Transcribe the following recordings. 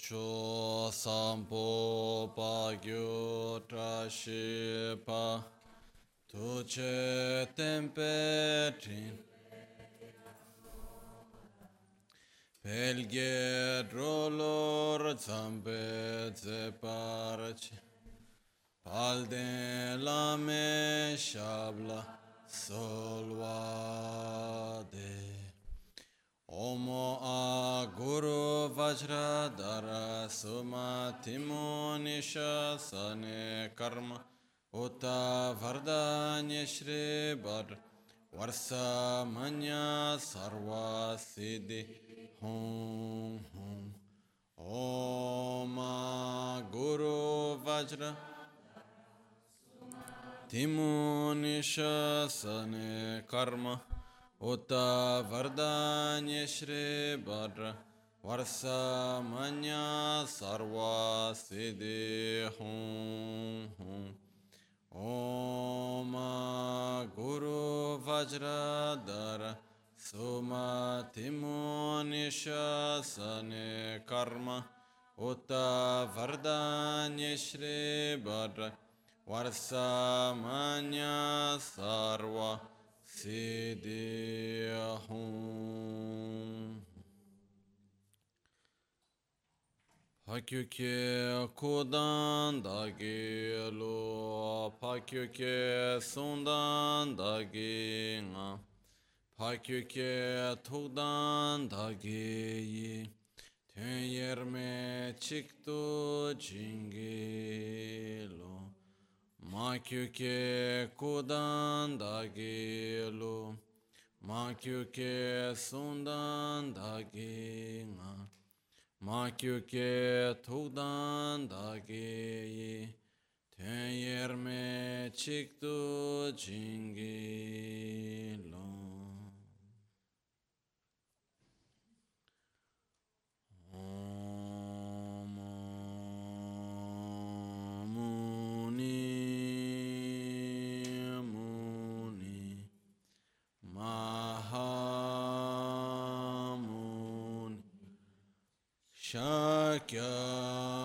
cho sampo pa gyu tra shi pa tu che tempe trin Pelge drolor zambe ze parci Palde la me shabla solvade Omo a Guru Vajra Dara Suma Timo Nisha Sane Karma Uta Vardanya Shri Bar Varsa Manya Sarva Siddhi Hum Hum Om Guru Vajra Timo Nisha Sane Karma उत वरदान्य श्री वर वर्षमन्य सर्वसिद्धि हूँ हूँ ॐ गुरु वज्रधर सुमतिमो निशसने कर्म उत वरदान्य श्री वर वर्षमन्य सर्व Siddhihum Pakyuke kudan dagi lo Pakyuke sundan dagi nga. Pakyuke tukdan dagi yi Tön yerme çıktı cingi lo Makyuke kudan dagi lu Makyuke sundan dagi nga Makyuke tukdan dagi Ten yerme çıktı cingi Yeah.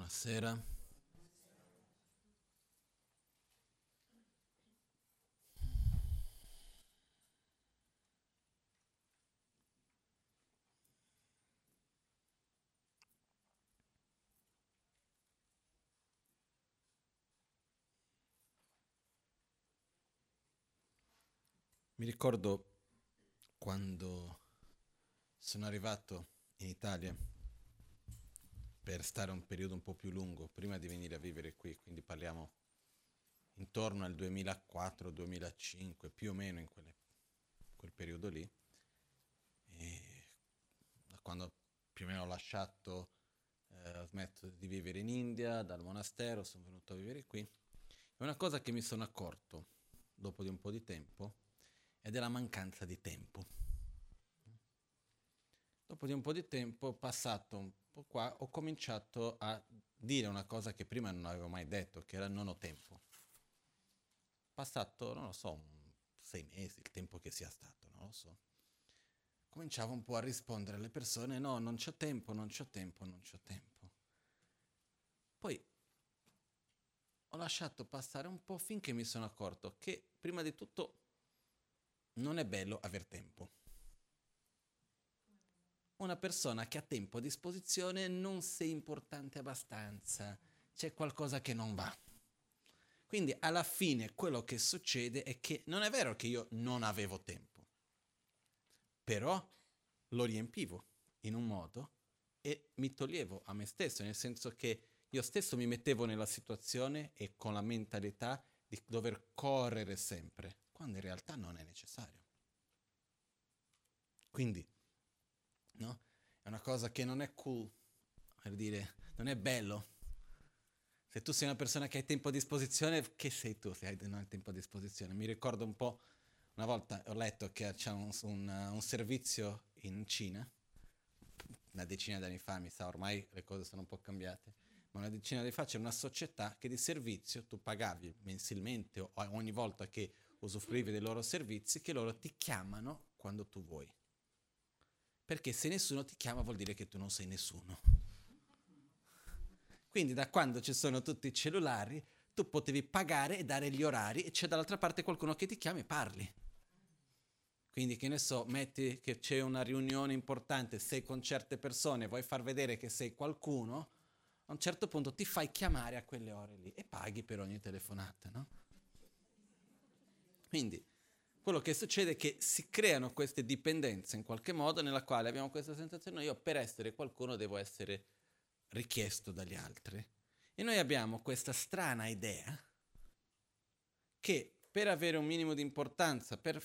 Buonasera. Mi ricordo quando sono arrivato in Italia per stare un periodo un po' più lungo, prima di venire a vivere qui, quindi parliamo intorno al 2004-2005, più o meno in quelle- quel periodo lì, e da quando più o meno ho lasciato, eh, ho smesso di vivere in India, dal monastero, sono venuto a vivere qui, è una cosa che mi sono accorto dopo di un po' di tempo, è la mancanza di tempo. Dopo di un po' di tempo, passato un po' qua, ho cominciato a dire una cosa che prima non avevo mai detto, che era non ho tempo. Passato, non lo so, sei mesi, il tempo che sia stato, non lo so. Cominciavo un po' a rispondere alle persone, no, non c'ho tempo, non c'ho tempo, non c'ho tempo. Poi ho lasciato passare un po' finché mi sono accorto che prima di tutto non è bello aver tempo. Una persona che ha tempo a disposizione non sei importante abbastanza, c'è qualcosa che non va. Quindi alla fine quello che succede è che non è vero che io non avevo tempo, però lo riempivo in un modo e mi toglievo a me stesso, nel senso che io stesso mi mettevo nella situazione e con la mentalità di dover correre sempre, quando in realtà non è necessario. Quindi, no? È una cosa che non è cool, per dire, non è bello. Se tu sei una persona che hai tempo a disposizione, che sei tu se hai non hai tempo a disposizione? Mi ricordo un po', una volta ho letto che c'è un, un, un servizio in Cina, una decina di anni fa, mi sa, ormai le cose sono un po' cambiate, ma una decina di anni fa c'era una società che di servizio tu pagavi mensilmente o ogni volta che usufruivi dei loro servizi, che loro ti chiamano quando tu vuoi. Perché se nessuno ti chiama vuol dire che tu non sei nessuno. Quindi da quando ci sono tutti i cellulari, tu potevi pagare e dare gli orari e c'è dall'altra parte qualcuno che ti chiama e parli. Quindi che ne so, metti che c'è una riunione importante, sei con certe persone, vuoi far vedere che sei qualcuno, a un certo punto ti fai chiamare a quelle ore lì e paghi per ogni telefonata, no? Quindi quello che succede è che si creano queste dipendenze in qualche modo nella quale abbiamo questa sensazione, io per essere qualcuno devo essere richiesto dagli altri. E noi abbiamo questa strana idea che per avere un minimo di importanza, per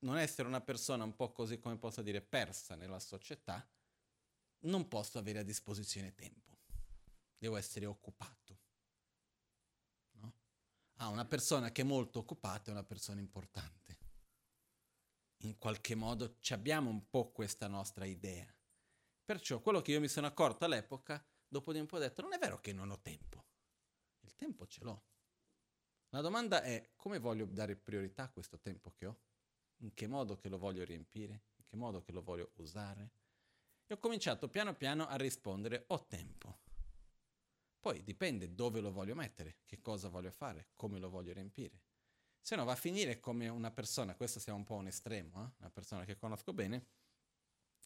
non essere una persona un po' così come posso dire persa nella società, non posso avere a disposizione tempo. Devo essere occupato ah, una persona che è molto occupata è una persona importante. In qualche modo abbiamo un po' questa nostra idea. Perciò quello che io mi sono accorto all'epoca, dopo di un po' ho detto, non è vero che non ho tempo. Il tempo ce l'ho. La domanda è come voglio dare priorità a questo tempo che ho? In che modo che lo voglio riempire? In che modo che lo voglio usare? E ho cominciato piano piano a rispondere ho tempo. Poi dipende dove lo voglio mettere, che cosa voglio fare, come lo voglio riempire. Se no va a finire come una persona, questo sia un po' un estremo, eh? una persona che conosco bene,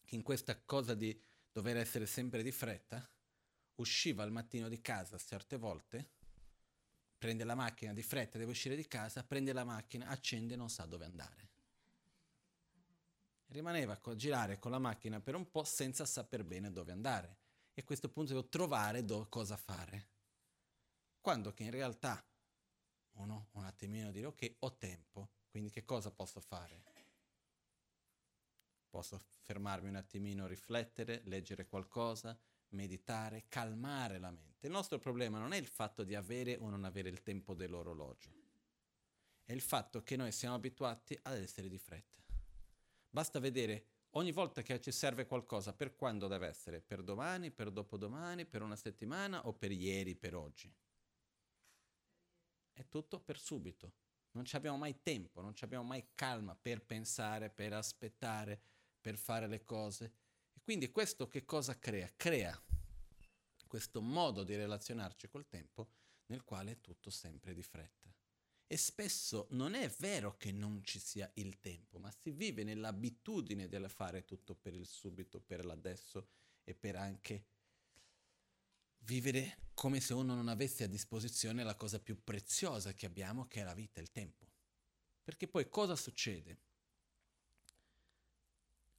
che in questa cosa di dover essere sempre di fretta, usciva al mattino di casa certe volte, prende la macchina di fretta, deve uscire di casa, prende la macchina, accende e non sa dove andare. Rimaneva a girare con la macchina per un po' senza saper bene dove andare e a questo punto devo trovare do- cosa fare. Quando che in realtà uno un attimino dire ok, ho tempo, quindi che cosa posso fare? Posso fermarmi un attimino, riflettere, leggere qualcosa, meditare, calmare la mente. Il nostro problema non è il fatto di avere o non avere il tempo dell'orologio, è il fatto che noi siamo abituati ad essere di fretta. Basta vedere ogni volta che ci serve qualcosa, per quando deve essere? Per domani, per dopodomani, per una settimana o per ieri, per oggi? È tutto per subito. Non abbiamo mai tempo, non abbiamo mai calma per pensare, per aspettare, per fare le cose. E quindi questo che cosa crea? Crea questo modo di relazionarci col tempo nel quale è tutto sempre di fretta. E spesso non è vero che non ci sia il tempo, ma si vive nell'abitudine del fare tutto per il subito, per l'adesso e per anche vivere come se uno non avesse a disposizione la cosa più preziosa che abbiamo, che è la vita, il tempo. Perché poi cosa succede?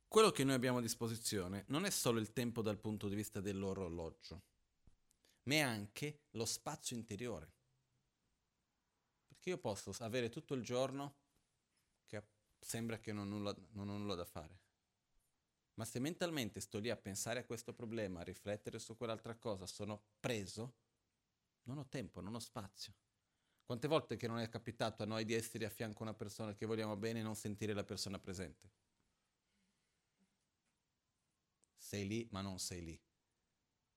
Quello che noi abbiamo a disposizione non è solo il tempo dal punto di vista dell'orologio, ma è anche lo spazio interiore che io posso avere tutto il giorno che sembra che non nulla, non ho nulla da fare. Ma se mentalmente sto lì a pensare a questo problema, a riflettere su quell'altra cosa, sono preso, non ho tempo, non ho spazio. Quante volte che non è capitato a noi di essere a fianco a una persona che vogliamo bene e non sentire la persona presente? Sei lì, ma non sei lì.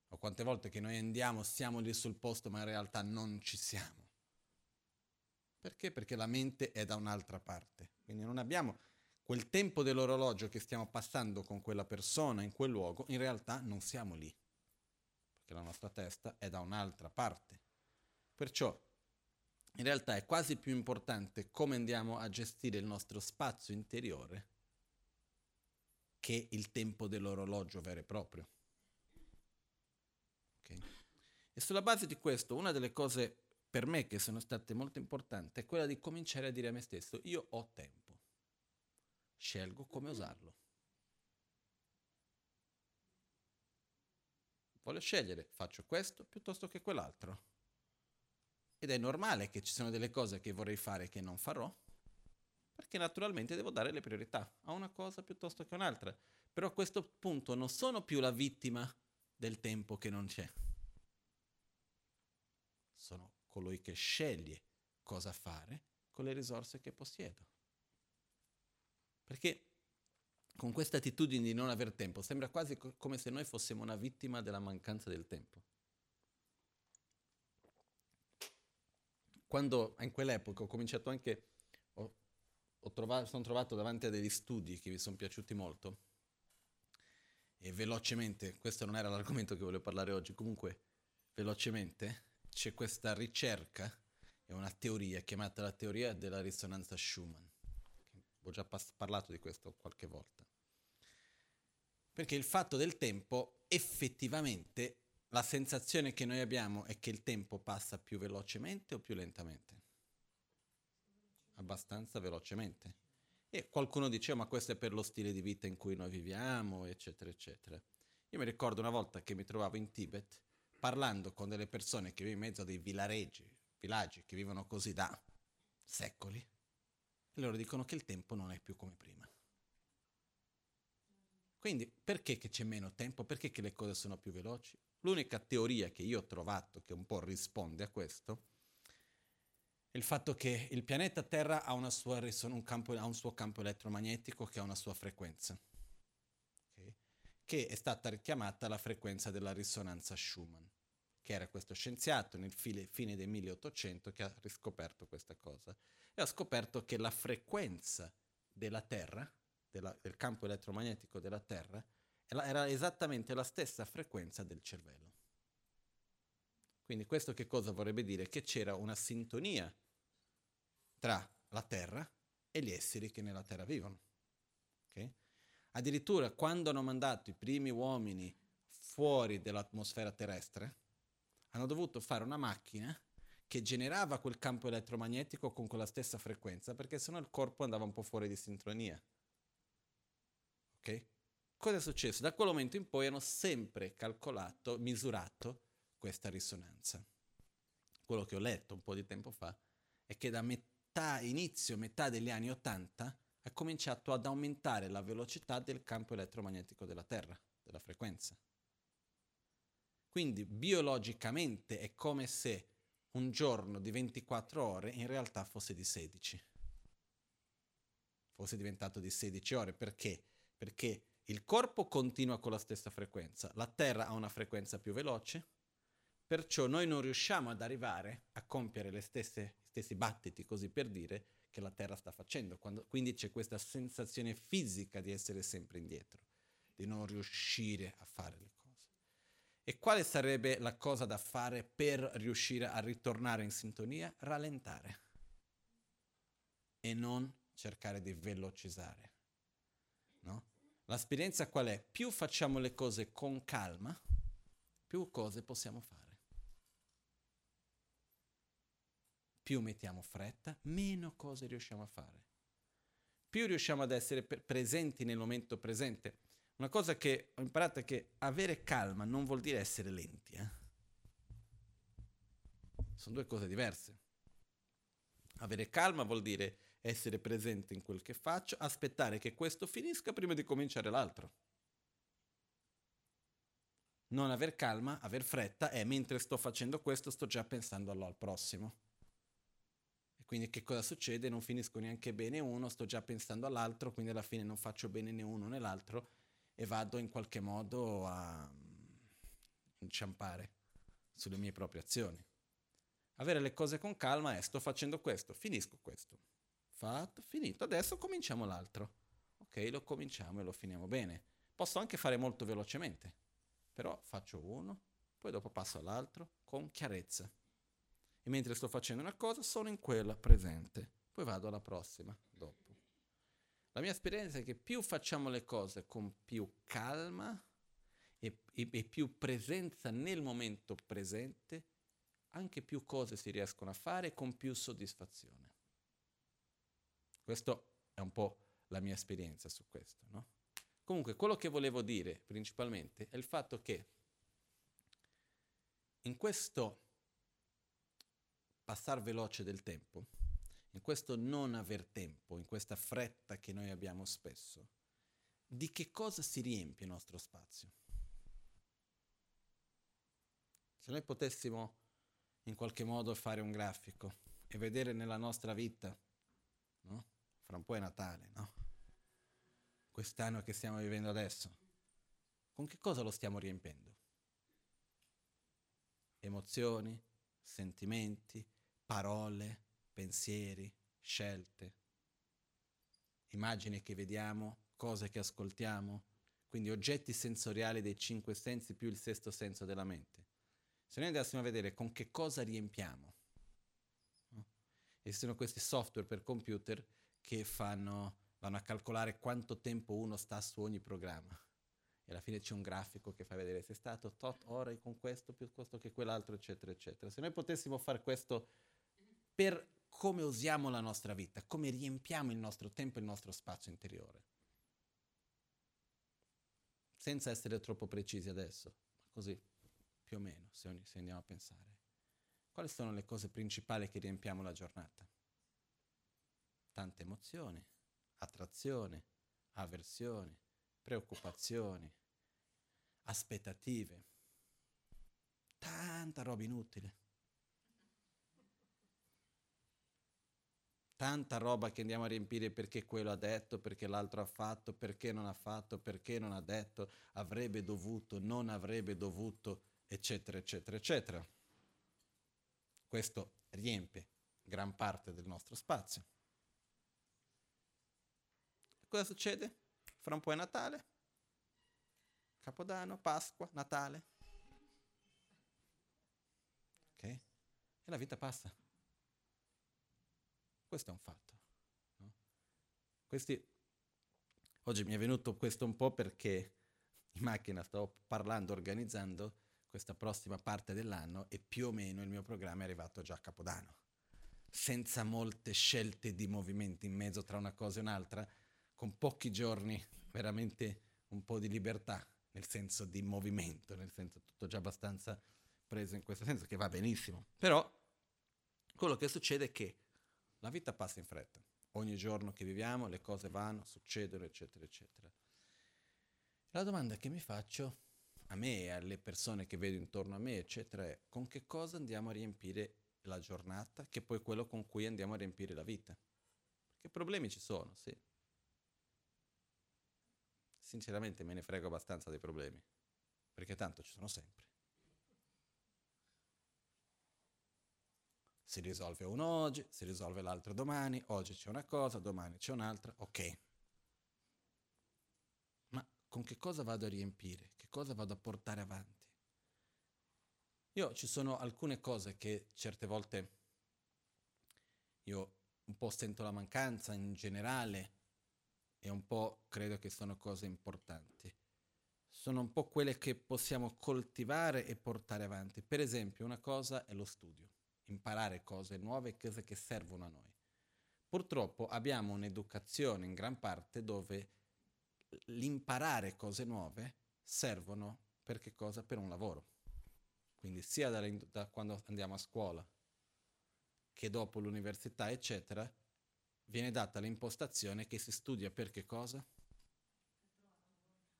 O quante volte che noi andiamo, siamo lì sul posto, ma in realtà non ci siamo. Perché? Perché la mente è da un'altra parte. Quindi non abbiamo quel tempo dell'orologio che stiamo passando con quella persona in quel luogo, in realtà non siamo lì. Perché la nostra testa è da un'altra parte. Perciò in realtà è quasi più importante come andiamo a gestire il nostro spazio interiore che il tempo dell'orologio vero e proprio. Okay? E sulla base di questo, una delle cose per me che sono state molto importanti è quella di cominciare a dire a me stesso, io ho tempo, scelgo come usarlo. Voglio scegliere, faccio questo piuttosto che quell'altro. Ed è normale che ci siano delle cose che vorrei fare che non farò, perché naturalmente devo dare le priorità a una cosa piuttosto che un'altra. Però a questo punto non sono più la vittima del tempo che non c'è. Sono colui che sceglie cosa fare con le risorse che possiedo. Perché con questa attitudine di non aver tempo sembra quasi co- come se noi fossimo una vittima della mancanza del tempo. Quando in quell'epoca ho cominciato anche, ho, ho trovato, sono trovato davanti a degli studi che mi sono piaciuti molto e velocemente, questo non era l'argomento che volevo parlare oggi, comunque velocemente c'è questa ricerca, è una teoria chiamata la teoria della risonanza Schumann. Ho già parlato di questo qualche volta. Perché il fatto del tempo, effettivamente, la sensazione che noi abbiamo è che il tempo passa più velocemente o più lentamente? Abbastanza velocemente. E qualcuno diceva, ma questo è per lo stile di vita in cui noi viviamo, eccetera, eccetera. Io mi ricordo una volta che mi trovavo in Tibet, parlando con delle persone che vivono in mezzo a dei villareggi, villaggi che vivono così da secoli, e loro dicono che il tempo non è più come prima. Quindi perché che c'è meno tempo? Perché che le cose sono più veloci? L'unica teoria che io ho trovato che un po' risponde a questo il fatto che il pianeta Terra ha, un, campo, ha un suo campo elettromagnetico che ha una sua frequenza? Che è stata richiamata la frequenza della risonanza Schumann, che era questo scienziato nel fine, del 1800 che ha riscoperto questa cosa e ha scoperto che la frequenza della Terra, della, del campo elettromagnetico della Terra, era esattamente la stessa frequenza del cervello. Quindi questo che cosa vorrebbe dire? Che c'era una sintonia tra la terra e gli esseri che nella terra vivono. Addirittura quando hanno mandato i primi uomini fuori dall'atmosfera terrestre, hanno dovuto fare una macchina che generava quel campo elettromagnetico con quella stessa frequenza, perché sennò il corpo andava un po' fuori di sintonia. Ok? Cosa è successo? Da quel momento in poi hanno sempre calcolato, misurato questa risonanza. Quello che ho letto un po' di tempo fa è che da metà, inizio, metà degli anni 80 ha cominciato ad aumentare la velocità del campo elettromagnetico della Terra, della frequenza. Quindi biologicamente è come se un giorno di 24 ore in realtà fosse di 16. Fosse diventato di 16 ore. Perché? Perché il corpo continua con la stessa frequenza, la Terra ha una frequenza più veloce, perciò noi non riusciamo ad arrivare a compiere le stesse stessi battiti, così per dire, che la Terra sta facendo. Quando, quindi c'è questa sensazione fisica di essere sempre indietro, di non riuscire a fare le cose. E quale sarebbe la cosa da fare per riuscire a ritornare in sintonia? Rallentare e non cercare di velocizzare. No? L'esperienza qual è? Più facciamo le cose con calma, più cose possiamo fare. Più mettiamo fretta, meno cose riusciamo a fare. Più riusciamo ad essere pre- presenti nel momento presente. Una cosa che ho imparato è che avere calma non vuol dire essere lenti. Eh? Sono due cose diverse. Avere calma vuol dire essere presente in quel che faccio, aspettare che questo finisca prima di cominciare l'altro. Non aver calma, aver fretta è mentre sto facendo questo sto già pensando al prossimo. Quindi che cosa succede? Non finisco neanche bene uno, sto già pensando all'altro, quindi alla fine non faccio bene né uno né l'altro e vado in qualche modo a mm, inciampare sulle mie proprie azioni. Avere le cose con calma è sto facendo questo, finisco questo. Fatto, finito, adesso cominciamo l'altro. Ok, lo cominciamo e lo finiamo bene. Posso anche fare molto velocemente, però faccio uno, poi dopo passo all'altro con chiarezza e mentre sto facendo una cosa sono in quella presente. Poi vado alla prossima dopo. La mia esperienza è che più facciamo le cose con più calma e, e, e più presenza nel momento presente, anche più cose si riescono a fare con più soddisfazione. Questa è un po' la mia esperienza su questo, no? Comunque, quello che volevo dire principalmente è il fatto che in questo passare veloce del tempo, in questo non aver tempo, in questa fretta che noi abbiamo spesso, di che cosa si riempie il nostro spazio? Se noi potessimo in qualche modo fare un grafico e vedere nella nostra vita, no? Fra un po' è Natale, no? Quest'anno che stiamo vivendo adesso, con che cosa lo stiamo riempendo? Emozioni, sentimenti, parole, pensieri, scelte, immagini che vediamo, cose che ascoltiamo, quindi oggetti sensoriali dei cinque sensi più il sesto senso della mente. Se noi andassimo a vedere con che cosa riempiamo, no? esistono questi software per computer che fanno, vanno a calcolare quanto tempo uno sta su ogni programma. E alla fine c'è un grafico che fa vedere se è stato tot ore con questo piuttosto che quell'altro, eccetera, eccetera. Se noi potessimo fare questo per come usiamo la nostra vita, come riempiamo il nostro tempo e il nostro spazio interiore. Senza essere troppo precisi adesso, ma così più o meno, se, se andiamo a pensare. Quali sono le cose principali che riempiamo la giornata? Tante emozioni, attrazione, avversione, preoccupazioni, aspettative, tanta roba inutile. Tanta roba che andiamo a riempire perché quello ha detto, perché l'altro ha fatto, perché non ha fatto, perché non ha detto, avrebbe dovuto, non avrebbe dovuto eccetera, eccetera, eccetera. Questo riempie gran parte del nostro spazio. Cosa succede? Fra un po' è Natale, Capodanno, Pasqua, Natale. Ok? E la vita passa. Questo è un fatto. No? Questi, oggi mi è venuto questo un po' perché in macchina stavo parlando, organizzando questa prossima parte dell'anno e più o meno il mio programma è arrivato già a Capodanno, senza molte scelte di movimenti in mezzo tra una cosa e un'altra, con pochi giorni veramente un po' di libertà, nel senso di movimento, nel senso tutto già abbastanza preso in questo senso, che va benissimo. Però quello che succede è che la vita passa in fretta. Ogni giorno che viviamo le cose vanno, succedono, eccetera, eccetera. La domanda che mi faccio a me e alle persone che vedo intorno a me, eccetera, è con che cosa andiamo a riempire la giornata, che è poi quello con cui andiamo a riempire la vita. Perché problemi ci sono, sì. Sinceramente me ne frego abbastanza dei problemi, perché tanto ci sono sempre. Si risolve uno oggi, si risolve l'altro domani, oggi c'è una cosa, domani c'è un'altra, ok. Ma con che cosa vado a riempire? che cosa vado a portare avanti. Io ci sono alcune cose che certe volte io un po' sento la mancanza in generale e un po' credo che sono cose importanti. Sono un po' quelle che possiamo coltivare e portare avanti. Per esempio, una cosa è lo studio, imparare cose nuove, cose che servono a noi. Purtroppo abbiamo un'educazione in gran parte dove l'imparare cose nuove servono per che cosa? Per un lavoro. Quindi sia da, quando andiamo a scuola che dopo l'università, eccetera, viene data l'impostazione che si studia per che cosa?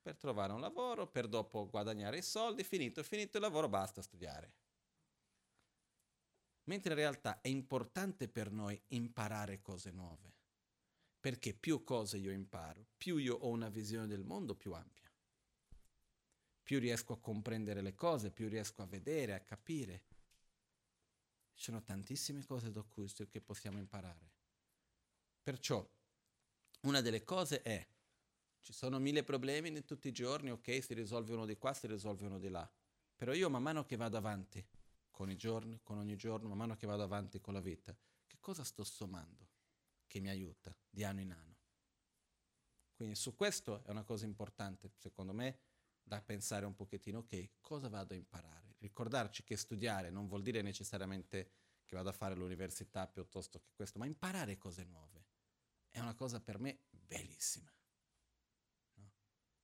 Per trovare un lavoro, per dopo guadagnare i soldi, finito, finito il lavoro, basta studiare. Mentre in realtà è importante per noi imparare cose nuove, perché più cose io imparo, più io ho una visione del mondo più ampia più riesco a comprendere le cose, più riesco a vedere, a capire. Ci sono tantissime cose da cui che possiamo imparare. Perciò, una delle cose è, ci sono mille problemi in tutti i giorni, ok, si risolve uno di qua, si risolve uno di là. Però io man mano che vado avanti con i giorni, con ogni giorno, man mano che vado avanti con la vita, che cosa sto sommando che mi aiuta di anno in anno? Quindi su questo è una cosa importante, secondo me, da pensare un pochettino, ok, cosa vado a imparare? Ricordarci che studiare non vuol dire necessariamente che vado a fare l'università piuttosto che questo, ma imparare cose nuove è una cosa per me bellissima. No?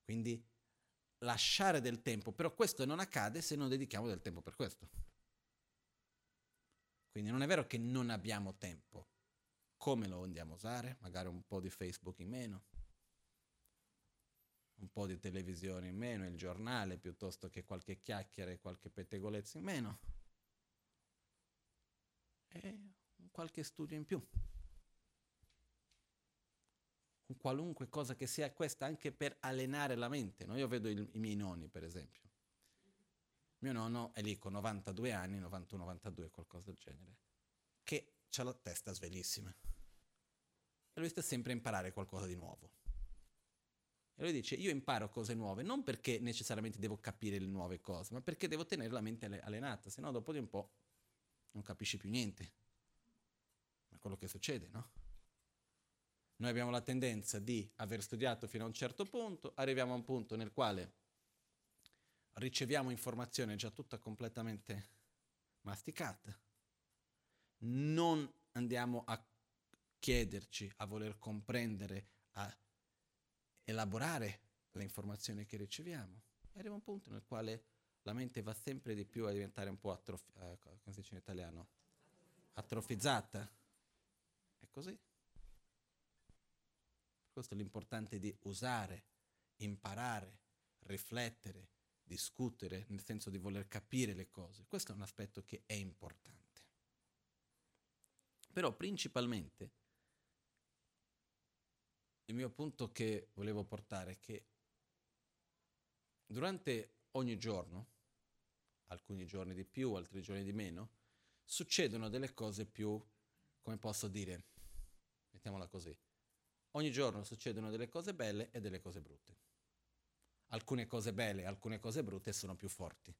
Quindi lasciare del tempo, però questo non accade se non dedichiamo del tempo per questo. Quindi non è vero che non abbiamo tempo. Come lo andiamo a usare? Magari un po' di Facebook in meno, un po' di televisione in meno, il giornale, piuttosto che qualche chiacchiera e qualche pettegolezzo in meno. E qualche studio in più. Qualunque cosa che sia questa anche per allenare la mente. No? Io vedo il, i miei nonni, per esempio. Mio nonno è lì con 92 anni, 91-92, qualcosa del genere, che ha la testa sveglissima. E lui sta sempre a imparare qualcosa di nuovo. E lui dice, io imparo cose nuove, non perché necessariamente devo capire le nuove cose, ma perché devo tenere la mente allenata, se no dopo di un po' non capisci più niente. Ma quello che succede, no? Noi abbiamo la tendenza di aver studiato fino a un certo punto, arriviamo a un punto nel quale riceviamo informazione già tutta completamente masticata. Non andiamo a chiederci, a voler comprendere, a elaborare le informazioni che riceviamo. E arriva un punto nel quale la mente va sempre di più a diventare un po' atrofi- eh, come si dice in italiano? atrofizzata. È così. Questo è l'importante di usare, imparare, riflettere, discutere, nel senso di voler capire le cose. Questo è un aspetto che è importante. Però principalmente il mio punto che volevo portare è che durante ogni giorno, alcuni giorni di più, altri giorni di meno, succedono delle cose più, come posso dire, mettiamola così, ogni giorno succedono delle cose belle e delle cose brutte. Alcune cose belle e alcune cose brutte sono più forti,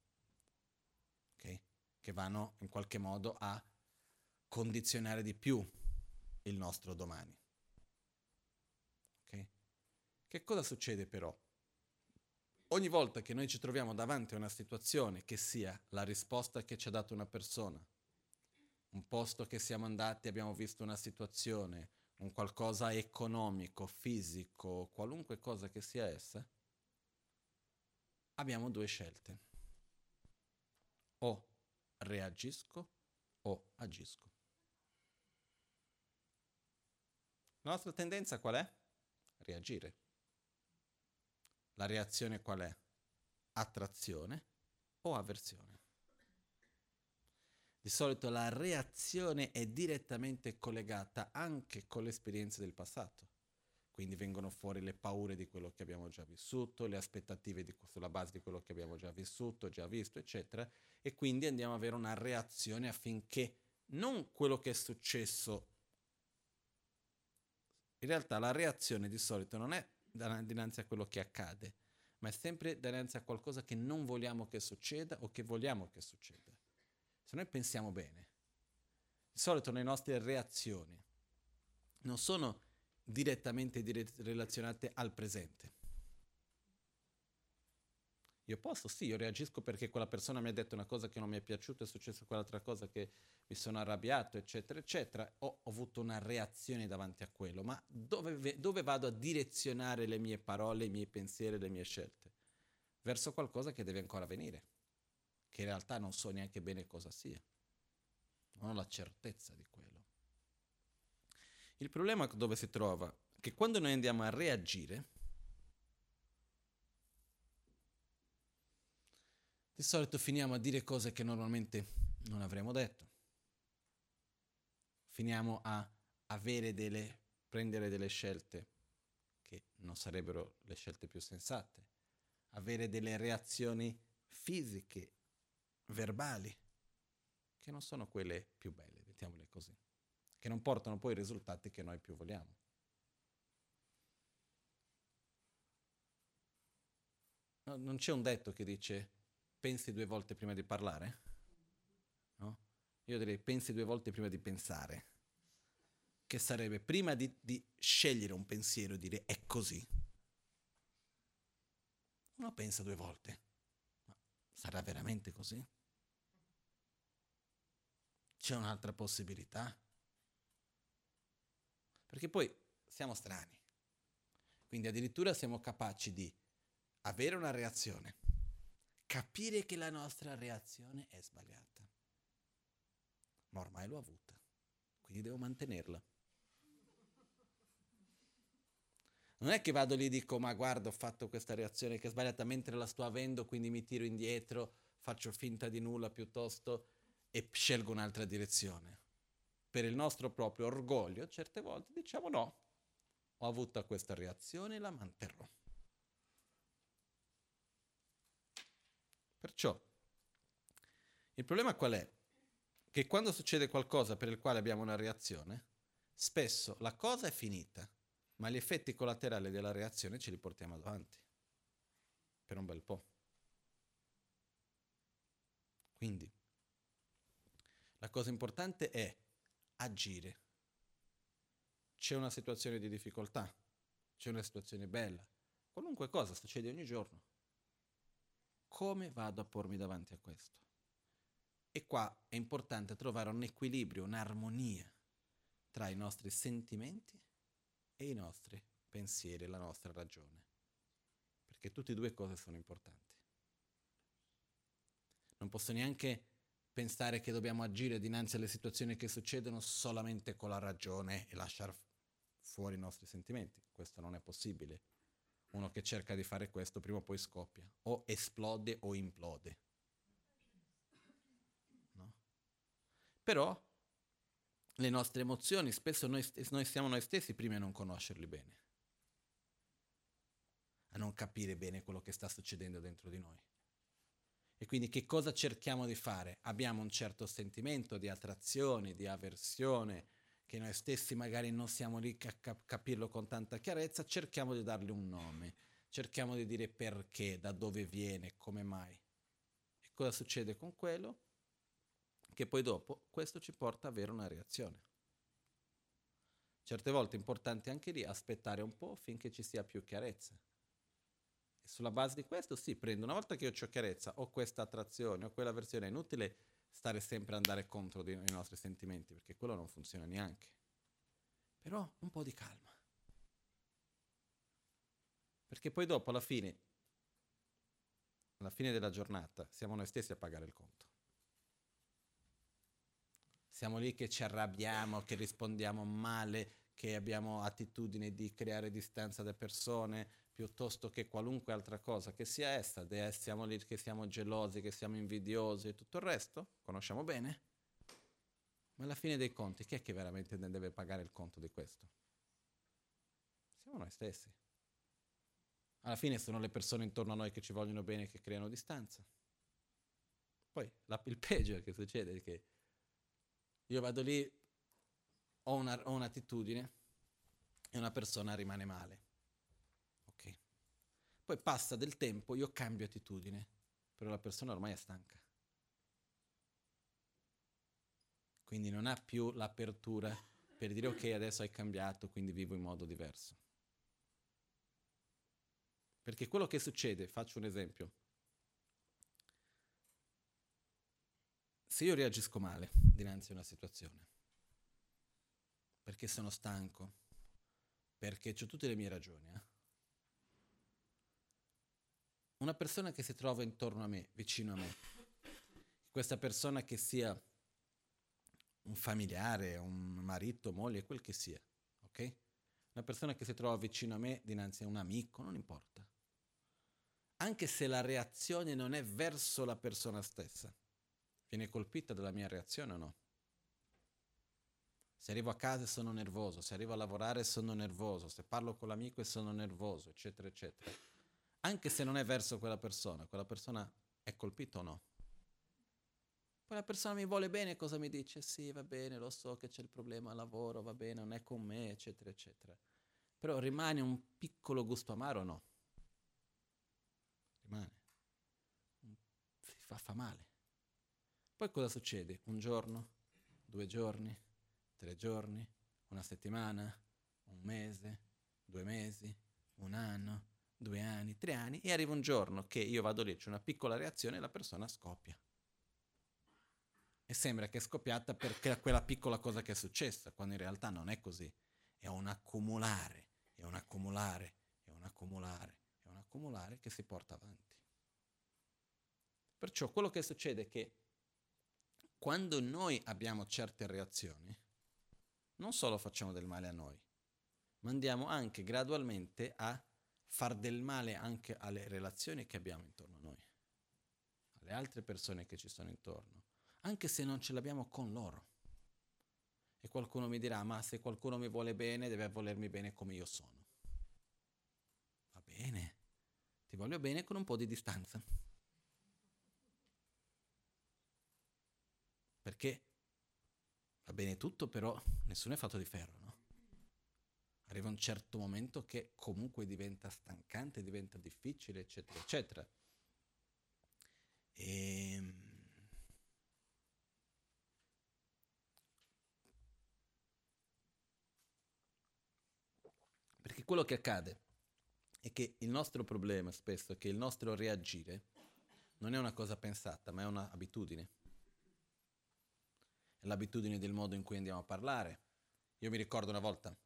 okay? che vanno in qualche modo a condizionare di più il nostro domani. Che cosa succede però? Ogni volta che noi ci troviamo davanti a una situazione che sia la risposta che ci ha dato una persona, un posto che siamo andati, abbiamo visto una situazione, un qualcosa economico, fisico, qualunque cosa che sia essa, abbiamo due scelte. O reagisco o agisco. La nostra tendenza qual è? Reagire. La reazione qual è? Attrazione o avversione? Di solito la reazione è direttamente collegata anche con le esperienze del passato. Quindi vengono fuori le paure di quello che abbiamo già vissuto, le aspettative di, sulla base di quello che abbiamo già vissuto, già visto, eccetera. E quindi andiamo ad avere una reazione affinché non quello che è successo. In realtà la reazione di solito non è dinanzi a quello che accade, ma è sempre dinanzi a qualcosa che non vogliamo che succeda o che vogliamo che succeda. Se noi pensiamo bene, di solito le nostre reazioni non sono direttamente dire- relazionate al presente. Io posso, sì, io reagisco perché quella persona mi ha detto una cosa che non mi è piaciuta, è successa quell'altra cosa che mi sono arrabbiato, eccetera, eccetera. Ho, ho avuto una reazione davanti a quello, ma dove, dove vado a direzionare le mie parole, i miei pensieri, le mie scelte? Verso qualcosa che deve ancora venire, che in realtà non so neanche bene cosa sia. Non ho la certezza di quello. Il problema dove si trova? Che quando noi andiamo a reagire, di solito finiamo a dire cose che normalmente non avremmo detto. Finiamo a delle, prendere delle scelte che non sarebbero le scelte più sensate, avere delle reazioni fisiche, verbali, che non sono quelle più belle, mettiamole così, che non portano poi i risultati che noi più vogliamo. No, non c'è un detto che dice pensi due volte prima di parlare? No? Io direi pensi due volte prima di pensare. Che sarebbe prima di, di scegliere un pensiero e dire è così, uno pensa due volte, ma sarà veramente così? C'è un'altra possibilità? Perché poi siamo strani, quindi addirittura siamo capaci di avere una reazione, capire che la nostra reazione è sbagliata, ma ormai l'ho avuta, quindi devo mantenerla. Non è che vado lì e dico, ma guarda, ho fatto questa reazione che è sbagliata mentre la sto avendo, quindi mi tiro indietro, faccio finta di nulla piuttosto e scelgo un'altra direzione. Per il nostro proprio orgoglio, certe volte diciamo no, ho avuto questa reazione e la manterrò. Perciò, il problema qual è? Che quando succede qualcosa per il quale abbiamo una reazione, spesso la cosa è finita, ma gli effetti collaterali della reazione ce li portiamo avanti per un bel po'. Quindi la cosa importante è agire. C'è una situazione di difficoltà, c'è una situazione bella, qualunque cosa succede ogni giorno. Come vado a pormi davanti a questo? E qua è importante trovare un equilibrio, un'armonia tra i nostri sentimenti e i nostri pensieri, la nostra ragione. Perché tutte e due cose sono importanti. Non posso neanche pensare che dobbiamo agire dinanzi alle situazioni che succedono solamente con la ragione e lasciare fuori i nostri sentimenti. Questo non è possibile. Uno che cerca di fare questo prima o poi scoppia, o esplode o implode. No? Però le nostre emozioni, spesso noi, noi siamo noi stessi prima a non conoscerli bene, a non capire bene quello che sta succedendo dentro di noi. E quindi che cosa cerchiamo di fare? Abbiamo un certo sentimento di attrazione, di avversione, che noi stessi magari non siamo lì a cap- capirlo con tanta chiarezza, cerchiamo di dargli un nome, cerchiamo di dire perché, da dove viene, come mai. E cosa succede con quello? che poi dopo questo ci porta ad avere una reazione. Certe volte è importante anche lì aspettare un po' finché ci sia più chiarezza. Sulla base di questo, sì, prendo una volta che io ho chiarezza, ho questa attrazione, ho quella versione, è inutile stare sempre a andare contro i nostri sentimenti, perché quello non funziona neanche. Però un po' di calma. Perché poi dopo, alla fine, alla fine della giornata, siamo noi stessi a pagare il conto. Siamo lì che ci arrabbiamo, che rispondiamo male, che abbiamo attitudine di creare distanza da persone piuttosto che qualunque altra cosa che sia essa, siamo lì che siamo gelosi, che siamo invidiosi e tutto il resto, conosciamo bene? Ma alla fine dei conti, chi è che veramente ne deve pagare il conto di questo? Siamo noi stessi. Alla fine sono le persone intorno a noi che ci vogliono bene che creano distanza. Poi la, il peggio che succede è che io vado lì, ho, una, ho un'attitudine e una persona rimane male. Poi passa del tempo, io cambio attitudine, però la persona ormai è stanca. Quindi non ha più l'apertura per dire ok, adesso hai cambiato, quindi vivo in modo diverso. Perché quello che succede, faccio un esempio, se io reagisco male dinanzi a una situazione, perché sono stanco, perché ho tutte le mie ragioni, eh? Una persona che si trova intorno a me, vicino a me, questa persona che sia un familiare, un marito, moglie, quel che sia, ok? Una persona che si trova vicino a me dinanzi a un amico, non importa. Anche se la reazione non è verso la persona stessa, Viene colpita dalla mia reazione o no? Se arrivo a casa e sono nervoso, se arrivo a lavorare e sono nervoso, se parlo con l'amico e sono nervoso, eccetera, eccetera. Anche se non è verso quella persona, quella persona è colpita o no? Poi la persona mi vuole bene, cosa mi dice? Sì, va bene, lo so che c'è il problema al lavoro, va bene, non è con me, eccetera, eccetera. Però rimane un piccolo gusto amaro o no? Rimane. Si fa, fa male. Poi cosa succede? Un giorno, due giorni, tre giorni, una settimana, un mese, due mesi, un anno, due anni, tre anni, e arriva un giorno che io vado lì, c'è una piccola reazione e la persona scoppia. E sembra che è scoppiata perché quella piccola cosa che è successa, quando in realtà non è così. È un accumulare, è un accumulare, è un accumulare, è un accumulare che si porta avanti. Perciò quello che succede è che quando noi abbiamo certe reazioni, non solo facciamo del male a noi, ma andiamo anche gradualmente a far del male anche alle relazioni che abbiamo intorno a noi, alle altre persone che ci sono intorno, anche se non ce l'abbiamo con loro. E qualcuno mi dirà, ma se qualcuno mi vuole bene, deve volermi bene come io sono. Va bene, ti voglio bene con un po' di distanza. Perché va bene tutto, però nessuno è fatto di ferro? Arriva un certo momento che comunque diventa stancante, diventa difficile, eccetera, eccetera. E... Ehm, perché quello che accade è che il nostro problema spesso è che il nostro reagire non è una cosa pensata, ma è un'abitudine l'abitudine del modo in cui andiamo a parlare. Io mi ricordo una volta,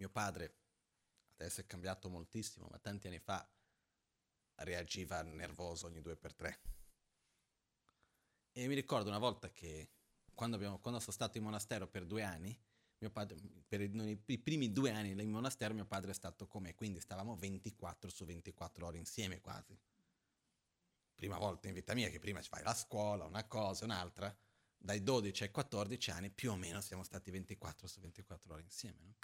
mio padre, adesso è cambiato moltissimo, ma tanti anni fa reagiva nervoso ogni due per tre. E mi ricordo una volta che quando, abbiamo, quando sono stato in monastero per due anni, padre, per i, i primi due anni in monastero mio padre è stato con me, quindi stavamo 24 su 24 ore insieme quasi. Prima volta in vita mia che prima ci fai la scuola, una cosa, un'altra dai 12 ai 14 anni più o meno siamo stati 24 su 24 ore insieme. No?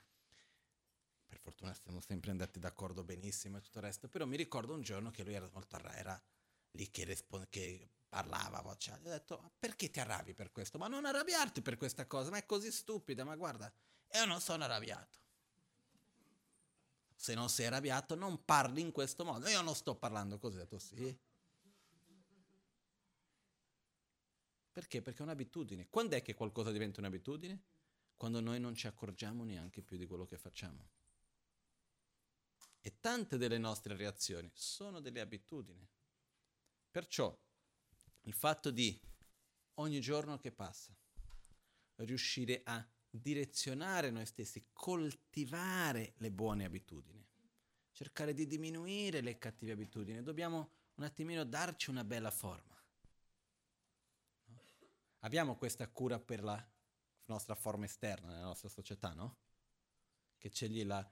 Per fortuna siamo sempre andati d'accordo benissimo e tutto il resto, però mi ricordo un giorno che lui era molto era lì che, risponde, che parlava a voce alta. Ho detto, perché ti arrabbi per questo? Ma non arrabbiarti per questa cosa, ma è così stupida, ma guarda, io non sono arrabbiato. Se non sei arrabbiato non parli in questo modo. Io non sto parlando così, ho detto sì. Perché? Perché è un'abitudine. Quando è che qualcosa diventa un'abitudine? Quando noi non ci accorgiamo neanche più di quello che facciamo. E tante delle nostre reazioni sono delle abitudini. Perciò il fatto di ogni giorno che passa riuscire a direzionare noi stessi, coltivare le buone abitudini, cercare di diminuire le cattive abitudini, dobbiamo un attimino darci una bella forma abbiamo questa cura per la nostra forma esterna nella nostra società, no? Che c'è lì la,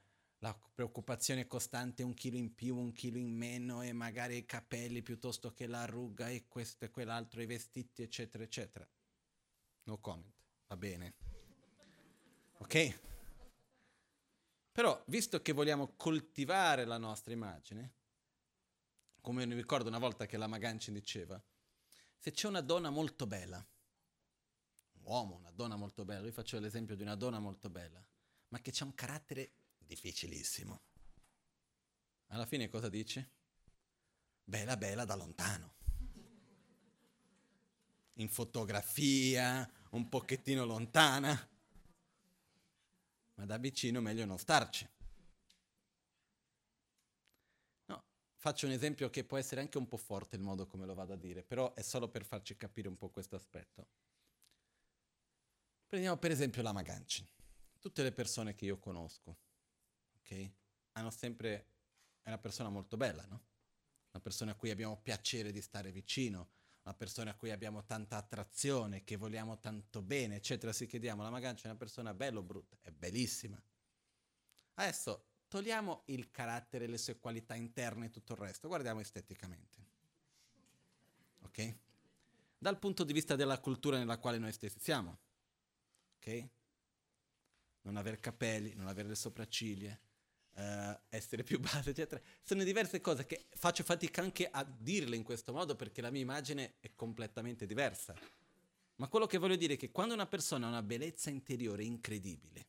la preoccupazione costante, un chilo in più, un chilo in meno e magari i capelli piuttosto che la ruga e questo e quell'altro, i vestiti, eccetera, eccetera. No comment, va bene. Ok? Però, visto che vogliamo coltivare la nostra immagine, come mi ricordo una volta che la Magancin diceva, se c'è una donna molto bella, uomo, una donna molto bella, lui faccio l'esempio di una donna molto bella, ma che ha un carattere difficilissimo. Alla fine cosa dice? Bella, bella da lontano. In fotografia, un pochettino lontana, ma da vicino meglio non starci. No, faccio un esempio che può essere anche un po' forte il modo come lo vado a dire, però è solo per farci capire un po' questo aspetto. Prendiamo per esempio la Magancin. Tutte le persone che io conosco, ok? Hanno sempre... è una persona molto bella, no? Una persona a cui abbiamo piacere di stare vicino, una persona a cui abbiamo tanta attrazione, che vogliamo tanto bene, eccetera. Si chiediamo, la Magancin è una persona bella o brutta? È bellissima. Adesso togliamo il carattere, le sue qualità interne e tutto il resto, guardiamo esteticamente. Ok? Dal punto di vista della cultura nella quale noi stessi siamo ok? Non avere capelli, non avere le sopracciglia, uh, essere più basso, eccetera. Sono diverse cose che faccio fatica anche a dirle in questo modo perché la mia immagine è completamente diversa. Ma quello che voglio dire è che quando una persona ha una bellezza interiore incredibile,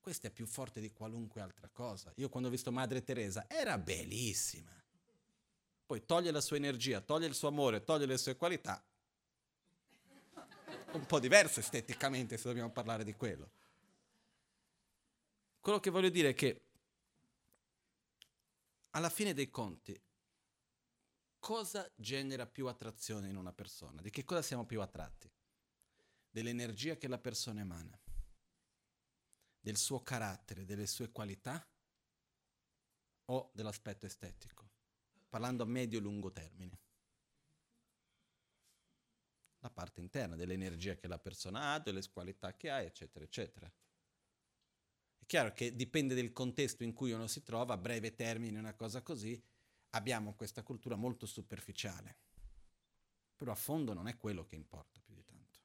questa è più forte di qualunque altra cosa. Io quando ho visto Madre Teresa era bellissima. Poi toglie la sua energia, toglie il suo amore, toglie le sue qualità, un po' diverso esteticamente se dobbiamo parlare di quello. Quello che voglio dire è che alla fine dei conti, cosa genera più attrazione in una persona? Di che cosa siamo più attratti? Dell'energia che la persona emana, del suo carattere, delle sue qualità o dell'aspetto estetico? Parlando a medio-lungo termine. La parte interna dell'energia che la persona ha, delle qualità che ha, eccetera, eccetera. Chiaro che dipende del contesto in cui uno si trova, a breve termine, una cosa così, abbiamo questa cultura molto superficiale. Però a fondo non è quello che importa più di tanto.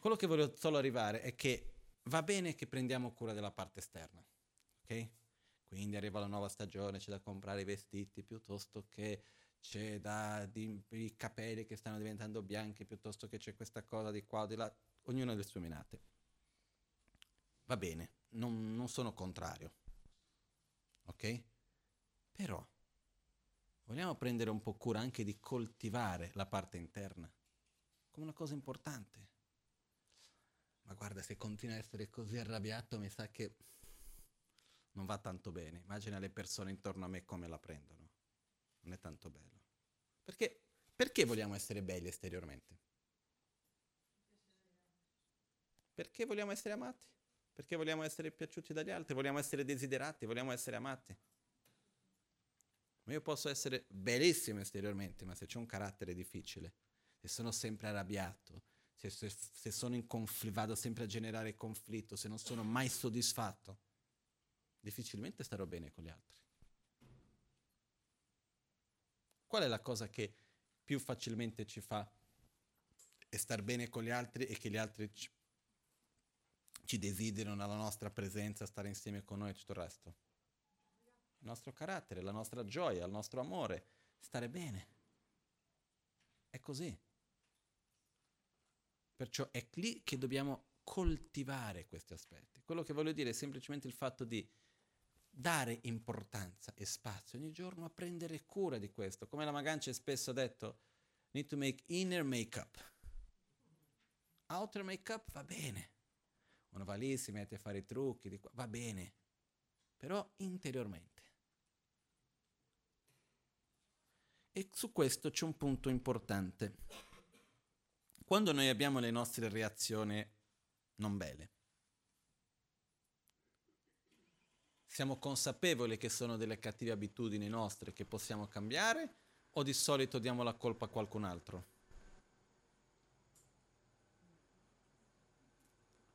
Quello che voglio solo arrivare è che va bene che prendiamo cura della parte esterna, ok? Quindi arriva la nuova stagione, c'è da comprare i vestiti piuttosto che c'è da di, i capelli che stanno diventando bianchi piuttosto che c'è questa cosa di qua o di là, ognuno ha le sue minate va bene, non, non sono contrario. Ok? Però vogliamo prendere un po' cura anche di coltivare la parte interna come una cosa importante. Ma guarda, se continua a essere così arrabbiato, mi sa che non va tanto bene. Immagina le persone intorno a me come la prendono. Non è tanto bello. Perché, perché vogliamo essere belli esteriormente? Perché vogliamo essere amati? Perché vogliamo essere piaciuti dagli altri, vogliamo essere desiderati, vogliamo essere amati. Ma io posso essere bellissimo esteriormente, ma se c'è un carattere difficile, se sono sempre arrabbiato, se, se, se sono in conflitto, vado sempre a generare conflitto, se non sono mai soddisfatto, difficilmente starò bene con gli altri. Qual è la cosa che più facilmente ci fa star bene con gli altri e che gli altri ci ci desiderano la nostra presenza, stare insieme con noi e tutto il resto. Il nostro carattere, la nostra gioia, il nostro amore, stare bene. È così. Perciò è lì che dobbiamo coltivare questi aspetti. Quello che voglio dire è semplicemente il fatto di dare importanza e spazio ogni giorno a prendere cura di questo. Come la Magancia spesso ha detto, need to make inner make-up. Outer make-up va bene, uno va lì, si mette a fare i trucchi, di qua, va bene, però interiormente. E su questo c'è un punto importante. Quando noi abbiamo le nostre reazioni non belle, siamo consapevoli che sono delle cattive abitudini nostre che possiamo cambiare o di solito diamo la colpa a qualcun altro?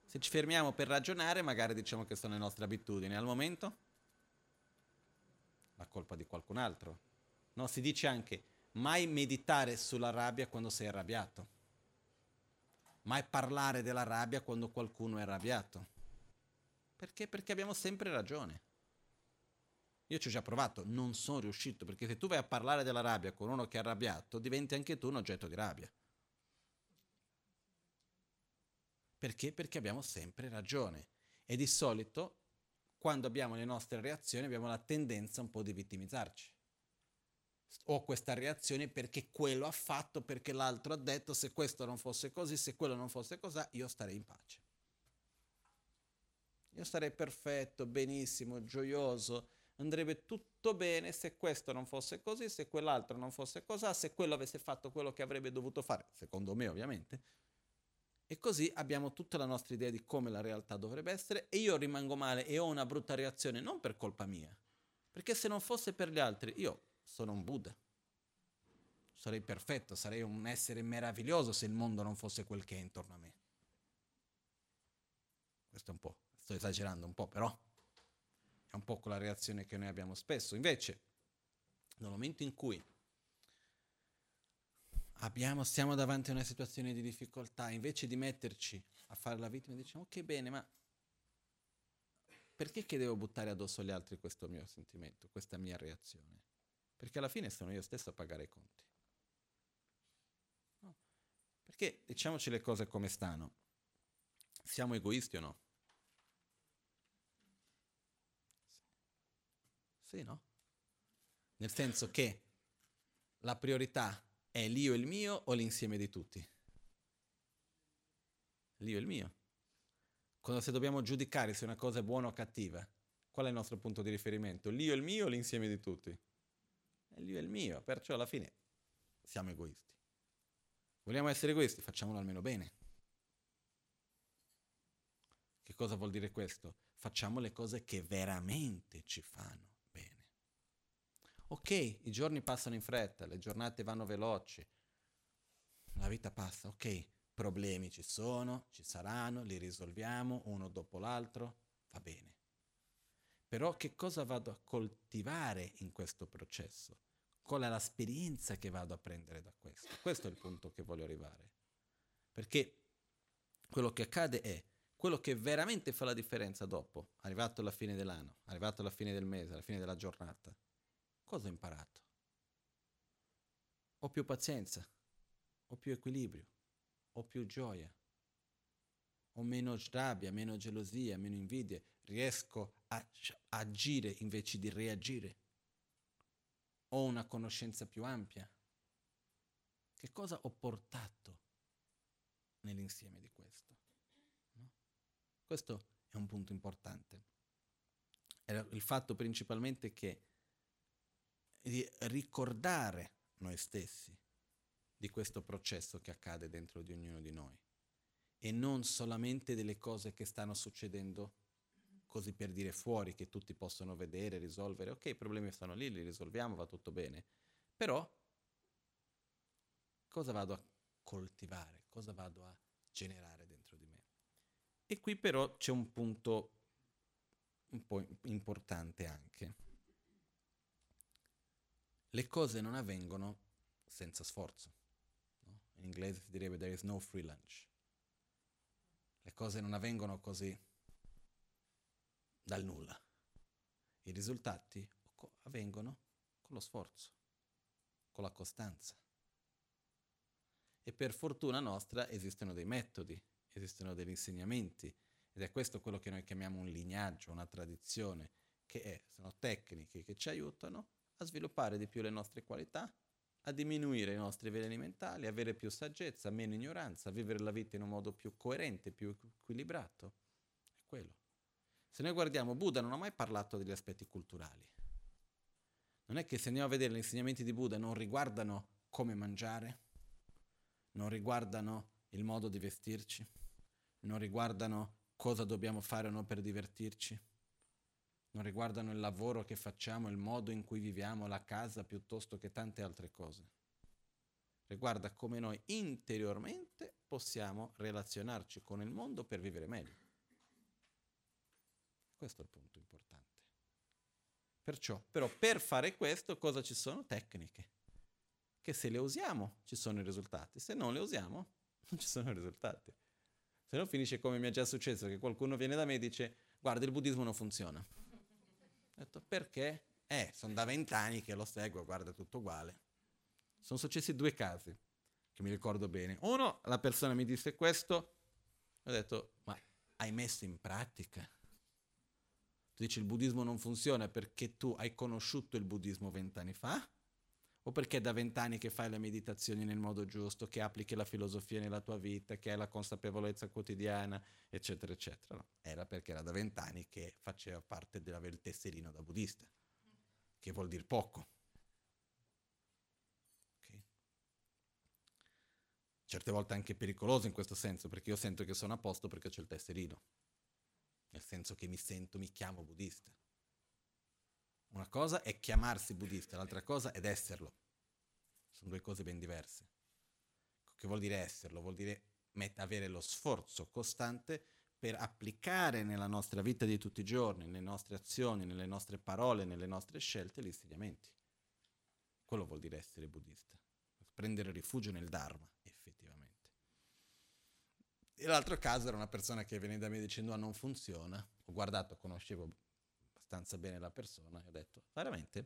Se ci fermiamo per ragionare, magari diciamo che sono le nostre abitudini. Al momento, la colpa di qualcun altro. No, si dice anche mai meditare sulla rabbia quando sei arrabbiato. Mai parlare della rabbia quando qualcuno è arrabbiato. Perché? Perché abbiamo sempre ragione. Io ci ho già provato, non sono riuscito, perché se tu vai a parlare della rabbia con uno che è arrabbiato, diventi anche tu un oggetto di rabbia. Perché? Perché abbiamo sempre ragione. E di solito, quando abbiamo le nostre reazioni, abbiamo la tendenza un po' di vittimizzarci. Ho questa reazione perché quello ha fatto, perché l'altro ha detto, se questo non fosse così, se quello non fosse così, io starei in pace. Io starei perfetto, benissimo, gioioso, andrebbe tutto bene se questo non fosse così, se quell'altro non fosse così, se quello avesse fatto quello che avrebbe dovuto fare, secondo me ovviamente, e così abbiamo tutta la nostra idea di come la realtà dovrebbe essere e io rimango male e ho una brutta reazione non per colpa mia, perché se non fosse per gli altri io sono un Buddha. Sarei perfetto, sarei un essere meraviglioso se il mondo non fosse quel che è intorno a me. Questo è un po', sto esagerando un po', però è un po' quella reazione che noi abbiamo spesso. Invece, nel momento in cui abbiamo, siamo davanti a una situazione di difficoltà, invece di metterci a fare la vittima, diciamo che bene, ma perché che devo buttare addosso agli altri questo mio sentimento, questa mia reazione? Perché alla fine sono io stesso a pagare i conti. No. Perché diciamoci le cose come stanno. Siamo egoisti o no? Sì, no? Nel senso che la priorità è l'io il mio o l'insieme di tutti? L'io e il mio. Quando se dobbiamo giudicare se una cosa è buona o cattiva, Qual è il nostro punto di riferimento? L'io e il mio o l'insieme di tutti? È l'io e il mio, perciò alla fine siamo egoisti. Vogliamo essere egoisti? Facciamolo almeno bene. Che cosa vuol dire questo? Facciamo le cose che veramente ci fanno. Ok, i giorni passano in fretta, le giornate vanno veloci, la vita passa, ok, problemi ci sono, ci saranno, li risolviamo uno dopo l'altro, va bene. Però che cosa vado a coltivare in questo processo? Qual è l'esperienza che vado a prendere da questo? Questo è il punto che voglio arrivare. Perché quello che accade è quello che veramente fa la differenza dopo, arrivato alla fine dell'anno, arrivato alla fine del mese, alla fine della giornata. Cosa ho imparato? Ho più pazienza, ho più equilibrio, ho più gioia, ho meno rabbia, meno gelosia, meno invidia, riesco a agire invece di reagire, ho una conoscenza più ampia. Che cosa ho portato nell'insieme di questo? No? Questo è un punto importante. Il fatto principalmente che di ricordare noi stessi di questo processo che accade dentro di ognuno di noi e non solamente delle cose che stanno succedendo così per dire fuori che tutti possono vedere, risolvere, ok, i problemi sono lì, li risolviamo, va tutto bene, però cosa vado a coltivare, cosa vado a generare dentro di me? E qui però c'è un punto un po' importante anche. Le cose non avvengono senza sforzo. In inglese si direbbe there is no free lunch. Le cose non avvengono così dal nulla. I risultati avvengono con lo sforzo, con la costanza. E per fortuna nostra esistono dei metodi, esistono degli insegnamenti ed è questo quello che noi chiamiamo un lignaggio, una tradizione, che è, sono tecniche che ci aiutano a sviluppare di più le nostre qualità a diminuire i nostri veleni mentali, avere più saggezza, meno ignoranza, vivere la vita in un modo più coerente, più equilibrato. È quello. Se noi guardiamo, Buddha non ha mai parlato degli aspetti culturali. Non è che se andiamo a vedere gli insegnamenti di Buddha non riguardano come mangiare, non riguardano il modo di vestirci, non riguardano cosa dobbiamo fare o no per divertirci, non riguardano il lavoro che facciamo, il modo in cui viviamo, la casa piuttosto che tante altre cose. Riguarda come noi interiormente possiamo relazionarci con il mondo per vivere meglio. Questo è il punto importante. Perciò, però, per fare questo cosa ci sono? Tecniche. Che se le usiamo ci sono i risultati, se non le usiamo non ci sono i risultati. Se no finisce come mi è già successo, che qualcuno viene da me e dice guarda il buddismo non funziona. Ho detto perché? Eh, sono da vent'anni che lo seguo, guarda, tutto uguale. Sono successi due casi che mi ricordo bene. Uno, la persona mi disse questo, ho detto, ma hai messo in pratica? Tu dici il buddismo non funziona perché tu hai conosciuto il buddismo vent'anni fa? O perché è da vent'anni che fai le meditazioni nel modo giusto, che applichi la filosofia nella tua vita, che hai la consapevolezza quotidiana, eccetera, eccetera. No, era perché era da vent'anni che faceva parte dell'avere il tesserino da buddista, che vuol dire poco. Okay. Certe volte anche pericoloso in questo senso, perché io sento che sono a posto perché c'è il tesserino, nel senso che mi sento, mi chiamo buddista. Una cosa è chiamarsi buddista, l'altra cosa è esserlo. Sono due cose ben diverse. Che vuol dire esserlo? Vuol dire met- avere lo sforzo costante per applicare nella nostra vita di tutti i giorni, nelle nostre azioni, nelle nostre parole, nelle nostre scelte, gli insegnamenti. Quello vuol dire essere buddista. Prendere rifugio nel Dharma, effettivamente. E l'altro caso era una persona che veniva da me dicendo ah non funziona. Ho guardato, conoscevo abbastanza bene la persona e ho detto, veramente?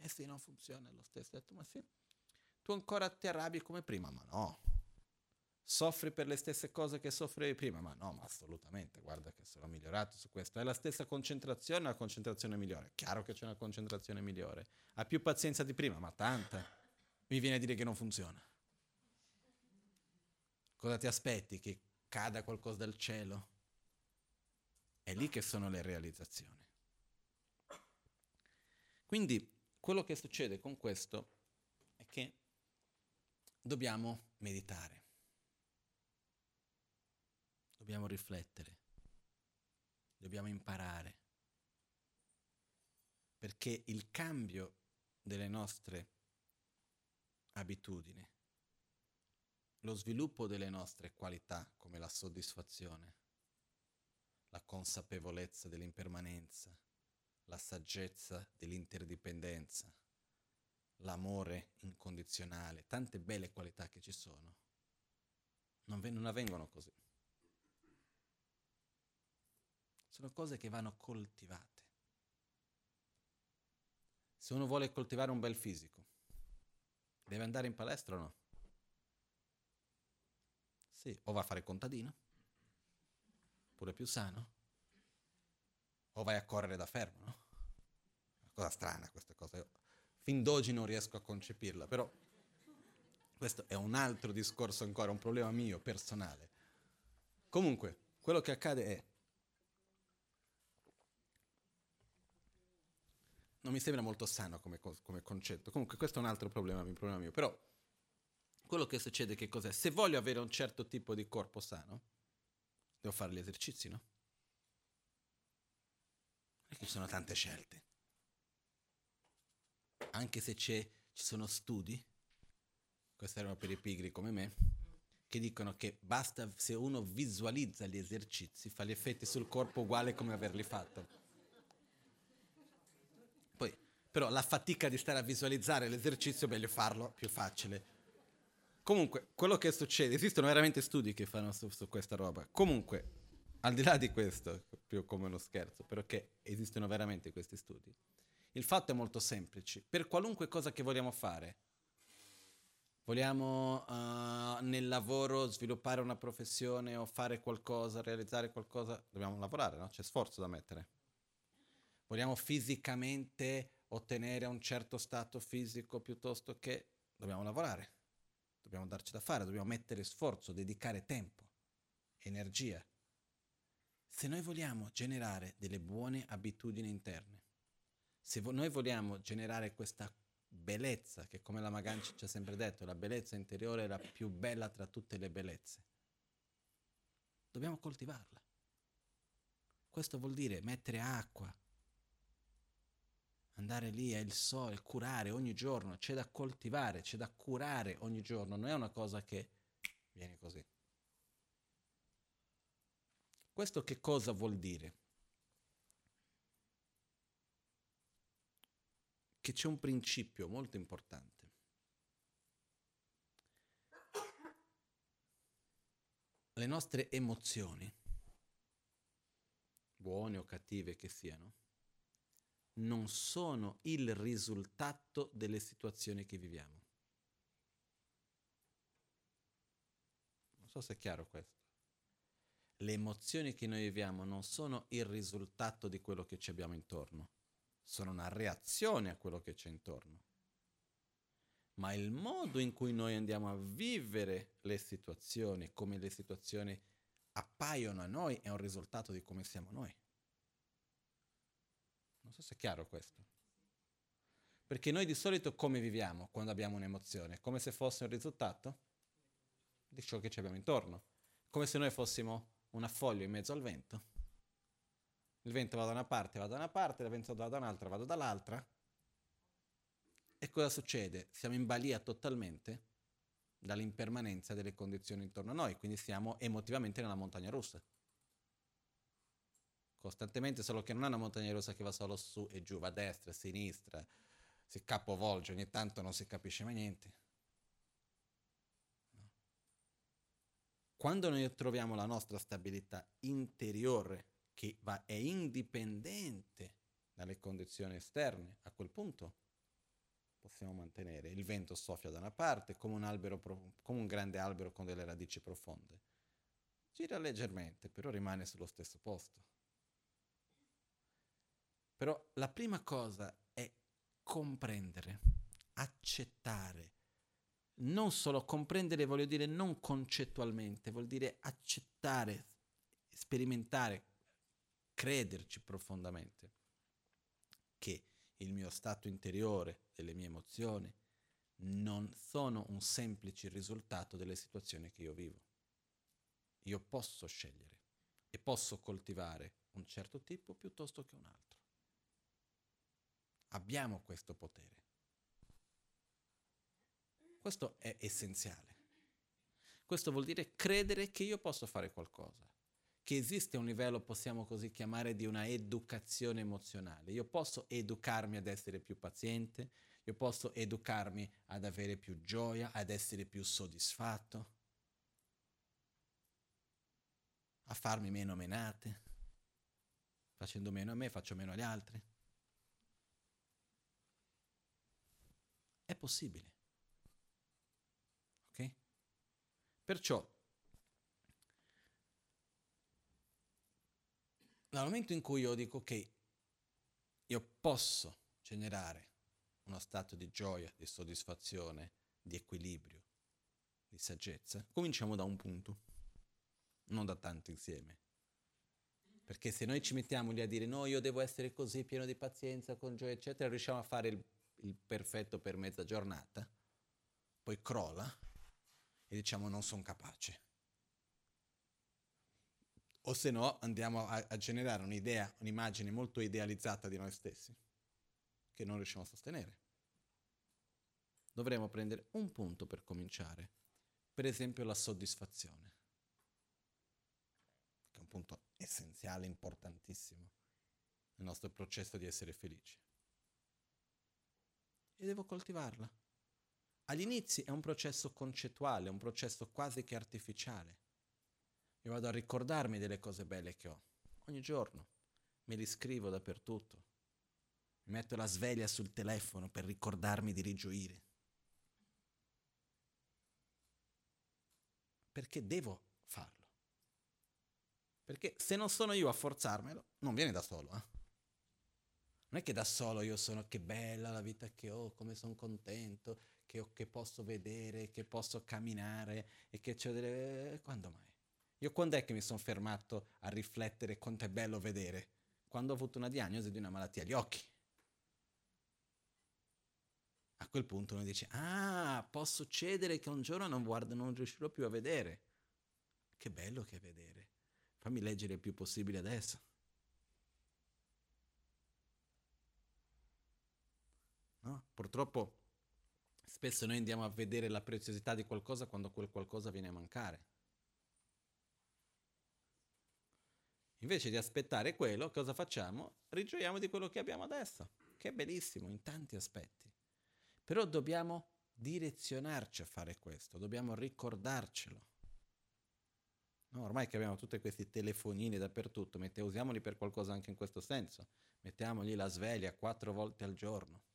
Eh sì, non funziona lo stesso. Ho detto, ma sì, tu ancora ti arrabbi come prima? Ma no. Soffri per le stesse cose che soffrivi prima? Ma no, ma assolutamente, guarda che sono migliorato su questo. È la stessa concentrazione la concentrazione migliore? Chiaro che c'è una concentrazione migliore. Ha più pazienza di prima? Ma tanta. Mi viene a dire che non funziona. Cosa ti aspetti? Che cada qualcosa dal cielo? È lì che sono le realizzazioni. Quindi quello che succede con questo è che dobbiamo meditare, dobbiamo riflettere, dobbiamo imparare, perché il cambio delle nostre abitudini, lo sviluppo delle nostre qualità come la soddisfazione, la consapevolezza dell'impermanenza, la saggezza dell'interdipendenza, l'amore incondizionale, tante belle qualità che ci sono, non, v- non avvengono così. Sono cose che vanno coltivate. Se uno vuole coltivare un bel fisico, deve andare in palestra o no? Sì, o va a fare contadino, pure più sano, o vai a correre da fermo, no? Una cosa strana questa cosa. Io fin d'oggi non riesco a concepirla, però questo è un altro discorso ancora, un problema mio personale. Comunque, quello che accade è non mi sembra molto sano come, come, concetto. Comunque questo è un altro problema, un problema mio. Però quello che succede che cos'è? Se voglio avere un certo tipo di corpo sano, devo fare gli esercizi, no? Ci sono tante scelte. Anche se ci sono studi, questi erano per i pigri come me, che dicono che basta se uno visualizza gli esercizi, fa gli effetti sul corpo uguale come averli fatto. Poi, però la fatica di stare a visualizzare l'esercizio è meglio farlo più facile. Comunque, quello che succede, esistono veramente studi che fanno su, su questa roba. Comunque, al di là di questo, più come uno scherzo, però che esistono veramente questi studi, il fatto è molto semplice. Per qualunque cosa che vogliamo fare, vogliamo uh, nel lavoro sviluppare una professione o fare qualcosa, realizzare qualcosa, dobbiamo lavorare, no? C'è sforzo da mettere. Vogliamo fisicamente ottenere un certo stato fisico piuttosto che dobbiamo lavorare, dobbiamo darci da fare, dobbiamo mettere sforzo, dedicare tempo, energia se noi vogliamo generare delle buone abitudini interne, se vo- noi vogliamo generare questa bellezza, che come la Maganci ci ha sempre detto, la bellezza interiore è la più bella tra tutte le bellezze, dobbiamo coltivarla. Questo vuol dire mettere acqua, andare lì il sole, curare ogni giorno, c'è da coltivare, c'è da curare ogni giorno, non è una cosa che viene così. Questo che cosa vuol dire? Che c'è un principio molto importante. Le nostre emozioni, buone o cattive che siano, non sono il risultato delle situazioni che viviamo. Non so se è chiaro questo le emozioni che noi viviamo non sono il risultato di quello che ci abbiamo intorno, sono una reazione a quello che c'è intorno. Ma il modo in cui noi andiamo a vivere le situazioni, come le situazioni appaiono a noi, è un risultato di come siamo noi. Non so se è chiaro questo. Perché noi di solito come viviamo quando abbiamo un'emozione? Come se fosse un risultato di ciò che ci abbiamo intorno. Come se noi fossimo una foglia in mezzo al vento. Il vento va da una parte, va da una parte, il vento va da un'altra, vado dall'altra. E cosa succede? Siamo in balia totalmente dall'impermanenza delle condizioni intorno a noi, quindi siamo emotivamente nella montagna russa. Costantemente, solo che non è una montagna russa che va solo su e giù, va a destra, a sinistra, si capovolge, ogni tanto non si capisce mai niente. Quando noi troviamo la nostra stabilità interiore, che va, è indipendente dalle condizioni esterne, a quel punto possiamo mantenere. Il vento soffia da una parte, come un, albero, come un grande albero con delle radici profonde. Gira leggermente, però rimane sullo stesso posto. Però la prima cosa è comprendere, accettare, non solo comprendere, voglio dire non concettualmente, vuol dire accettare, sperimentare, crederci profondamente che il mio stato interiore, delle mie emozioni, non sono un semplice risultato delle situazioni che io vivo. Io posso scegliere e posso coltivare un certo tipo piuttosto che un altro. Abbiamo questo potere. Questo è essenziale. Questo vuol dire credere che io posso fare qualcosa, che esiste un livello, possiamo così chiamare, di una educazione emozionale. Io posso educarmi ad essere più paziente, io posso educarmi ad avere più gioia, ad essere più soddisfatto, a farmi meno menate. Facendo meno a me, faccio meno agli altri. È possibile. Perciò, dal momento in cui io dico che io posso generare uno stato di gioia, di soddisfazione, di equilibrio, di saggezza, cominciamo da un punto, non da tanto insieme. Perché se noi ci mettiamo lì a dire no, io devo essere così pieno di pazienza, con gioia, eccetera, riusciamo a fare il, il perfetto per mezza giornata, poi crolla e diciamo non sono capace. O se no andiamo a, a generare un'idea, un'immagine molto idealizzata di noi stessi, che non riusciamo a sostenere. Dovremmo prendere un punto per cominciare, per esempio la soddisfazione, che è un punto essenziale, importantissimo nel nostro processo di essere felici. E devo coltivarla. Agli inizi è un processo concettuale, un processo quasi che artificiale. Io vado a ricordarmi delle cose belle che ho, ogni giorno, me li scrivo dappertutto, mi metto la sveglia sul telefono per ricordarmi di rigioire. Perché devo farlo. Perché se non sono io a forzarmelo, non viene da solo. Eh? Non è che da solo io sono che bella la vita che ho, come sono contento, che, che posso vedere, che posso camminare e che c'è delle... Quando mai? Io quando è che mi sono fermato a riflettere quanto è bello vedere? Quando ho avuto una diagnosi di una malattia agli occhi. A quel punto uno dice, ah, può succedere che un giorno non, guardo, non riuscirò più a vedere. Che bello che è vedere. Fammi leggere il più possibile adesso. No? Purtroppo Spesso noi andiamo a vedere la preziosità di qualcosa quando quel qualcosa viene a mancare. Invece di aspettare quello, cosa facciamo? Rigioiamo di quello che abbiamo adesso, che è bellissimo in tanti aspetti. Però dobbiamo direzionarci a fare questo, dobbiamo ricordarcelo. No, ormai che abbiamo tutti questi telefonini dappertutto, mette, usiamoli per qualcosa anche in questo senso. Mettiamogli la sveglia quattro volte al giorno.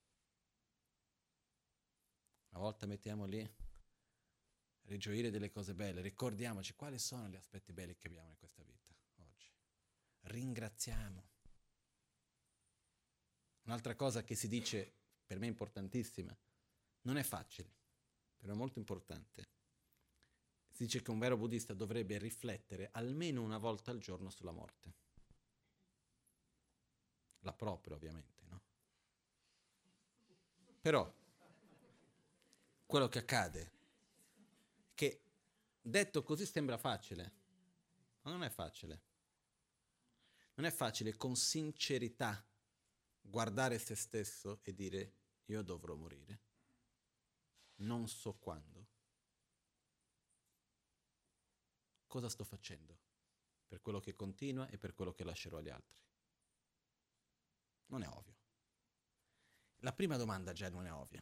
Una volta mettiamo lì, rigioire delle cose belle, ricordiamoci quali sono gli aspetti belli che abbiamo in questa vita oggi. Ringraziamo. Un'altra cosa che si dice, per me importantissima, non è facile, però è molto importante. Si dice che un vero buddista dovrebbe riflettere almeno una volta al giorno sulla morte. La propria, ovviamente, no? Però quello che accade. Che detto così sembra facile, ma non è facile. Non è facile con sincerità guardare se stesso e dire io dovrò morire. Non so quando. Cosa sto facendo per quello che continua e per quello che lascerò agli altri? Non è ovvio. La prima domanda già non è ovvia.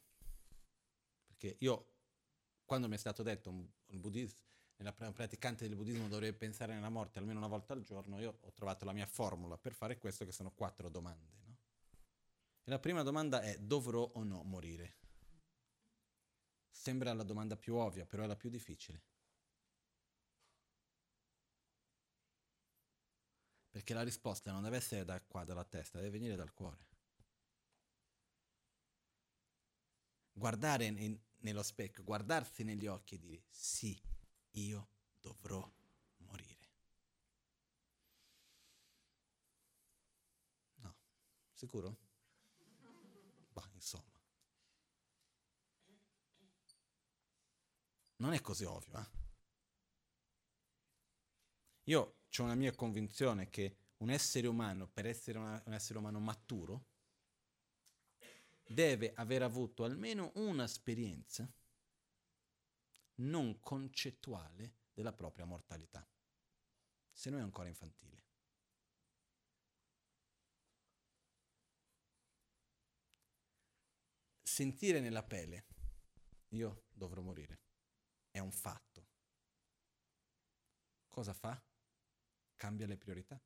Perché io, quando mi è stato detto un, buddista, un praticante del buddismo dovrebbe pensare nella morte almeno una volta al giorno, io ho trovato la mia formula per fare questo, che sono quattro domande. No? E la prima domanda è, dovrò o no morire? Sembra la domanda più ovvia, però è la più difficile. Perché la risposta non deve essere da qua, dalla testa, deve venire dal cuore. Guardare nello specchio, guardarsi negli occhi e dire sì, io dovrò morire. No, sicuro? Bah, insomma. Non è così ovvio, eh? Io ho una mia convinzione che un essere umano, per essere una, un essere umano maturo, deve aver avuto almeno una esperienza non concettuale della propria mortalità, se no è ancora infantile. Sentire nella pelle, io dovrò morire, è un fatto. Cosa fa? Cambia le priorità.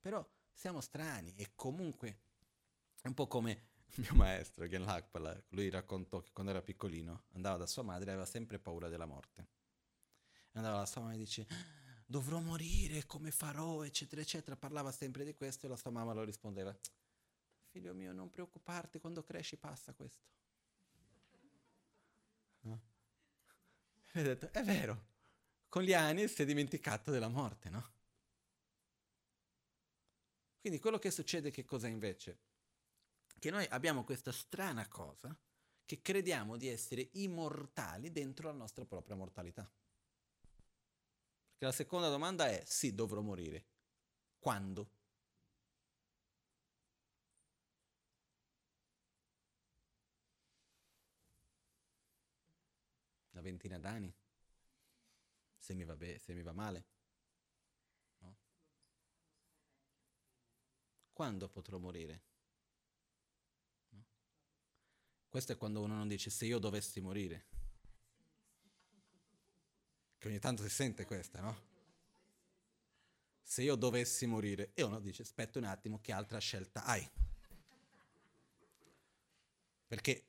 Però siamo strani e comunque è un po' come mio maestro Gen Lakpala, lui raccontò che quando era piccolino andava da sua madre e aveva sempre paura della morte. Andava da sua madre e dice dovrò morire, come farò, eccetera, eccetera. Parlava sempre di questo e la sua mamma lo rispondeva figlio mio non preoccuparti, quando cresci passa questo. E ho detto, è vero, con gli anni si è dimenticato della morte, no? Quindi quello che succede che cosa invece? Che noi abbiamo questa strana cosa che crediamo di essere immortali dentro la nostra propria mortalità. Perché la seconda domanda è sì, dovrò morire. Quando? Una ventina d'anni? Se mi va, be- se mi va male? Quando potrò morire? No? Questo è quando uno non dice se io dovessi morire. Che ogni tanto si sente questa, no? Se io dovessi morire, e uno dice aspetta un attimo, che altra scelta hai? Perché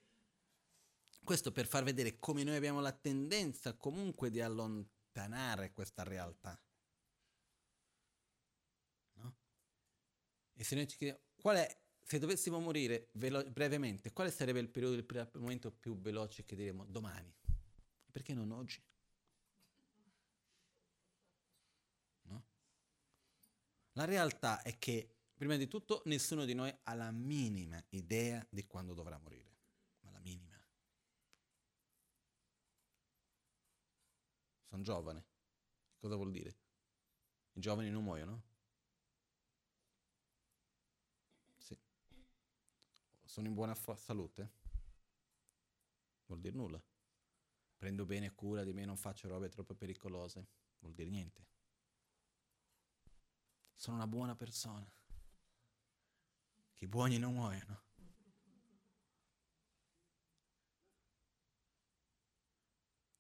questo per far vedere come noi abbiamo la tendenza comunque di allontanare questa realtà. E se noi ci chiediamo qual è, se dovessimo morire velo- brevemente, quale sarebbe il periodo, il momento più veloce che diremo domani? Perché non oggi? No? La realtà è che, prima di tutto, nessuno di noi ha la minima idea di quando dovrà morire. Ma la minima. Sono giovane. Cosa vuol dire? I giovani non muoiono? Sono in buona salute? Vuol dire nulla. Prendo bene cura di me, non faccio robe troppo pericolose. Vuol dire niente. Sono una buona persona. Che i buoni non muoiono.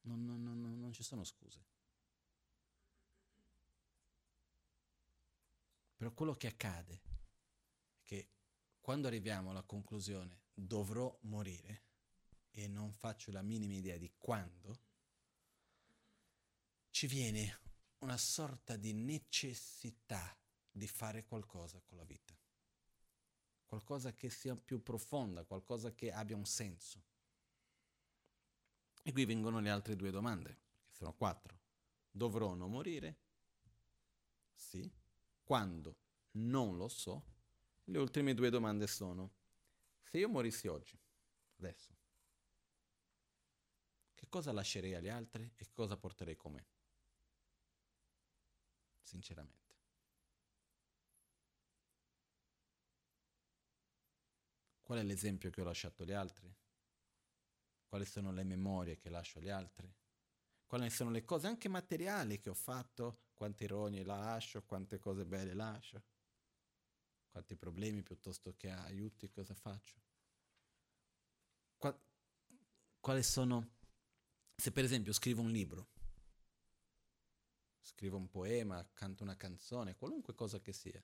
Non, non, non, non ci sono scuse. Però quello che accade quando arriviamo alla conclusione dovrò morire e non faccio la minima idea di quando, ci viene una sorta di necessità di fare qualcosa con la vita, qualcosa che sia più profonda, qualcosa che abbia un senso. E qui vengono le altre due domande, che sono quattro. Dovrò non morire? Sì. Quando? Non lo so. Le ultime due domande sono, se io morissi oggi, adesso, che cosa lascerei agli altri e cosa porterei con me? Sinceramente. Qual è l'esempio che ho lasciato agli altri? Quali sono le memorie che lascio agli altri? Quali sono le cose anche materiali che ho fatto? Quanti rogni lascio? Quante cose belle lascio? Quanti problemi piuttosto che aiuti, cosa faccio? Qua, quali sono, se per esempio scrivo un libro, scrivo un poema, canto una canzone, qualunque cosa che sia,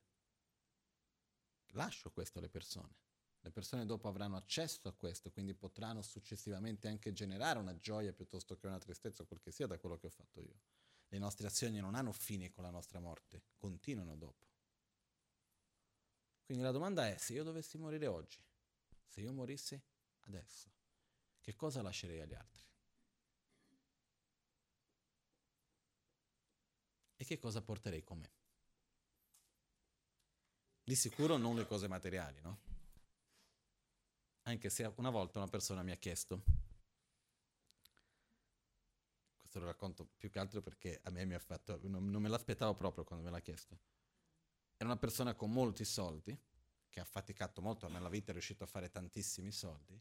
lascio questo alle persone. Le persone dopo avranno accesso a questo, quindi potranno successivamente anche generare una gioia piuttosto che una tristezza, quel che sia da quello che ho fatto io. Le nostre azioni non hanno fine con la nostra morte, continuano dopo. Quindi la domanda è, se io dovessi morire oggi, se io morissi adesso, che cosa lascerei agli altri? E che cosa porterei con me? Di sicuro non le cose materiali, no? Anche se una volta una persona mi ha chiesto, questo lo racconto più che altro perché a me mi ha fatto, non, non me l'aspettavo proprio quando me l'ha chiesto. Era una persona con molti soldi, che ha faticato molto nella vita, è riuscito a fare tantissimi soldi,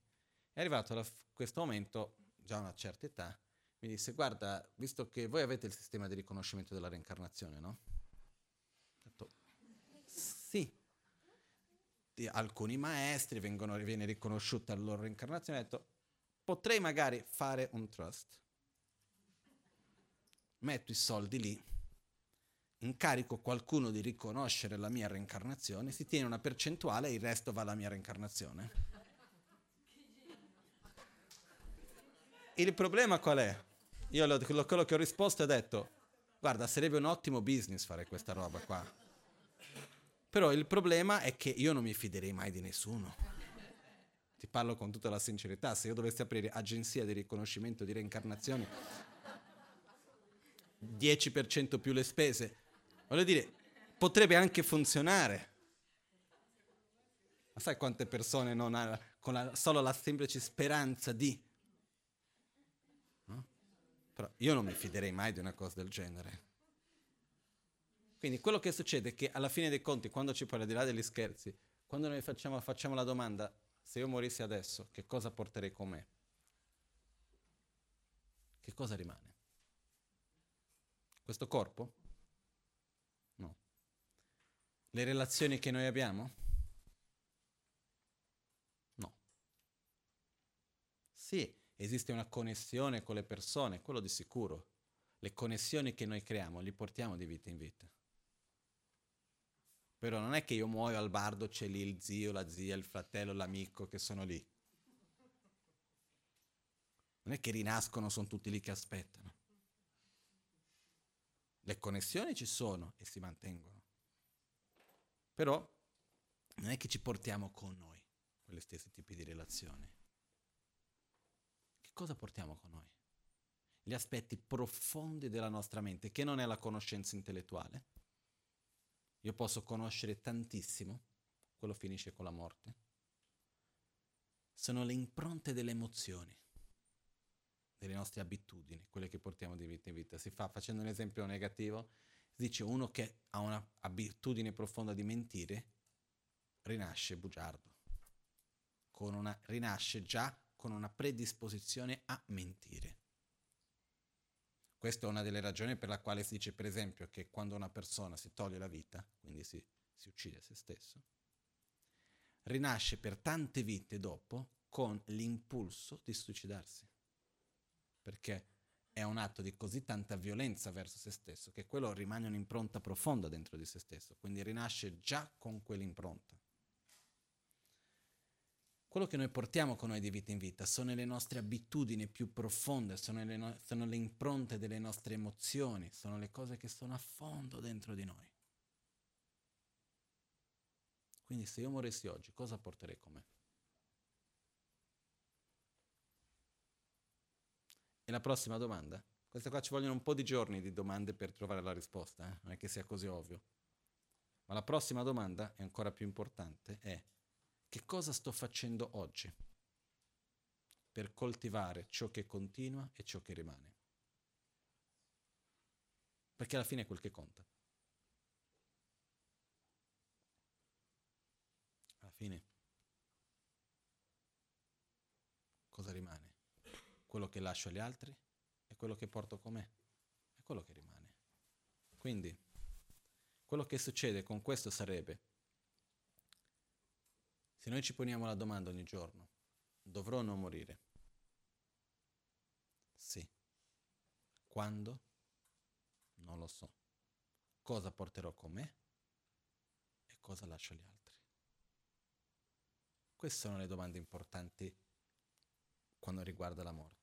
è arrivato a questo momento, già a una certa età, mi disse, guarda, visto che voi avete il sistema di riconoscimento della reincarnazione, no? Ho detto, sì. Di alcuni maestri vengono, viene riconosciuta la loro reincarnazione, ho detto, potrei magari fare un trust. Metto i soldi lì, incarico qualcuno di riconoscere la mia reincarnazione, si tiene una percentuale e il resto va alla mia reincarnazione. Il problema qual è? Io lo, quello che ho risposto è detto, guarda, sarebbe un ottimo business fare questa roba qua. Però il problema è che io non mi fiderei mai di nessuno. Ti parlo con tutta la sincerità, se io dovessi aprire agenzia di riconoscimento di reincarnazioni, 10% più le spese, voglio dire, potrebbe anche funzionare. Ma sai quante persone non hanno con la, solo la semplice speranza di però io non mi fiderei mai di una cosa del genere. Quindi quello che succede è che alla fine dei conti, quando ci parla di là degli scherzi, quando noi facciamo, facciamo la domanda, se io morissi adesso, che cosa porterei con me? Che cosa rimane? Questo corpo? Le relazioni che noi abbiamo? No. Sì, esiste una connessione con le persone, quello di sicuro. Le connessioni che noi creiamo li portiamo di vita in vita. Però non è che io muoio al bardo, c'è lì il zio, la zia, il fratello, l'amico che sono lì. Non è che rinascono, sono tutti lì che aspettano. Le connessioni ci sono e si mantengono. Però non è che ci portiamo con noi quegli stessi tipi di relazioni cosa portiamo con noi? Gli aspetti profondi della nostra mente, che non è la conoscenza intellettuale. Io posso conoscere tantissimo, quello finisce con la morte. Sono le impronte delle emozioni, delle nostre abitudini, quelle che portiamo di vita in vita. Si fa, facendo un esempio negativo, dice uno che ha un'abitudine profonda di mentire, rinasce bugiardo. Una, rinasce già con una predisposizione a mentire. Questa è una delle ragioni per la quale si dice, per esempio, che quando una persona si toglie la vita, quindi si, si uccide se stesso, rinasce per tante vite dopo con l'impulso di suicidarsi. Perché è un atto di così tanta violenza verso se stesso che quello rimane un'impronta profonda dentro di se stesso, quindi rinasce già con quell'impronta. Quello che noi portiamo con noi di vita in vita sono le nostre abitudini più profonde, sono le, no- sono le impronte delle nostre emozioni, sono le cose che sono a fondo dentro di noi. Quindi se io morissi oggi, cosa porterei con me? E la prossima domanda? Queste qua ci vogliono un po' di giorni di domande per trovare la risposta, eh? non è che sia così ovvio. Ma la prossima domanda, è ancora più importante, è che cosa sto facendo oggi per coltivare ciò che continua e ciò che rimane? Perché alla fine è quel che conta. Alla fine cosa rimane? Quello che lascio agli altri e quello che porto con me. È quello che rimane. Quindi, quello che succede con questo sarebbe se noi ci poniamo la domanda ogni giorno, dovrò non morire? Sì. Quando? Non lo so. Cosa porterò con me? E cosa lascio agli altri? Queste sono le domande importanti quando riguarda la morte.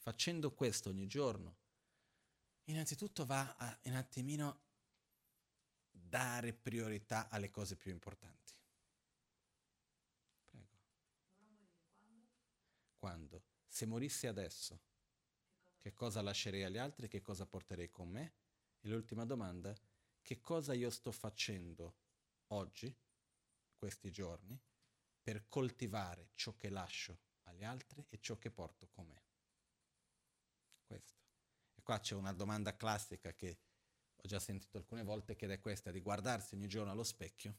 Facendo questo ogni giorno, innanzitutto va a un attimino dare priorità alle cose più importanti. quando se morissi adesso, che cosa lascerei agli altri, che cosa porterei con me? E l'ultima domanda, che cosa io sto facendo oggi, questi giorni, per coltivare ciò che lascio agli altri e ciò che porto con me? Questo. E qua c'è una domanda classica che ho già sentito alcune volte, che è questa, di guardarsi ogni giorno allo specchio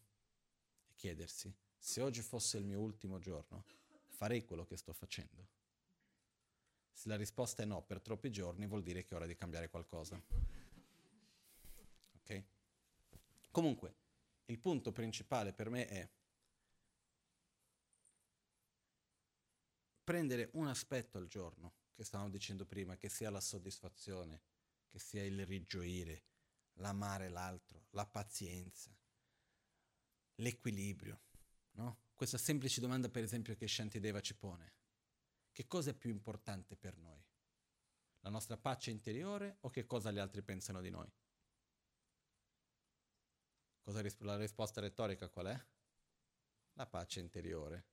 e chiedersi, se oggi fosse il mio ultimo giorno, farei quello che sto facendo? Se la risposta è no per troppi giorni, vuol dire che è ora di cambiare qualcosa. Ok? Comunque, il punto principale per me è prendere un aspetto al giorno, che stavamo dicendo prima, che sia la soddisfazione, che sia il rigioire, l'amare l'altro, la pazienza, l'equilibrio. No? Questa semplice domanda, per esempio, che Shantideva ci pone. Che cosa è più importante per noi? La nostra pace interiore o che cosa gli altri pensano di noi? Risp- la risposta retorica qual è? La pace interiore.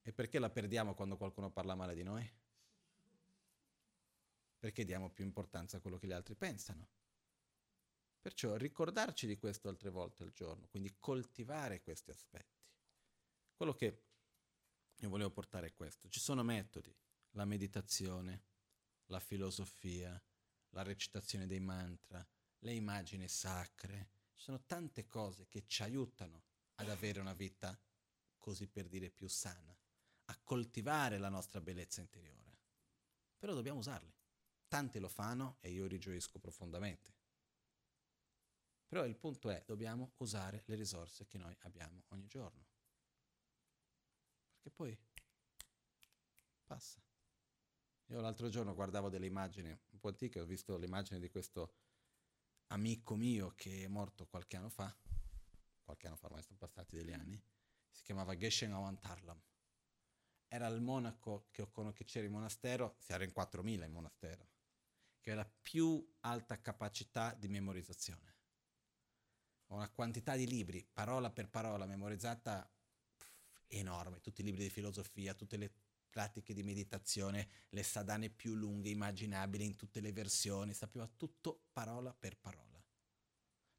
E perché la perdiamo quando qualcuno parla male di noi? Perché diamo più importanza a quello che gli altri pensano. Perciò ricordarci di questo altre volte al giorno, quindi coltivare questi aspetti. Quello che io volevo portare è questo. Ci sono metodi, la meditazione, la filosofia, la recitazione dei mantra, le immagini sacre. Ci sono tante cose che ci aiutano ad avere una vita, così per dire, più sana, a coltivare la nostra bellezza interiore. Però dobbiamo usarli. Tanti lo fanno e io rigioisco profondamente. Però il punto è, dobbiamo usare le risorse che noi abbiamo ogni giorno. Perché poi passa. Io l'altro giorno guardavo delle immagini un po' antiche, ho visto l'immagine di questo amico mio che è morto qualche anno fa, qualche anno fa, ormai sono passati degli anni, si chiamava Geshen Awantarlam. Era il monaco che, che c'era in monastero, si era in 4.000 in monastero, che aveva la più alta capacità di memorizzazione una quantità di libri, parola per parola, memorizzata enorme, tutti i libri di filosofia, tutte le pratiche di meditazione, le sadane più lunghe immaginabili in tutte le versioni, sapeva tutto parola per parola.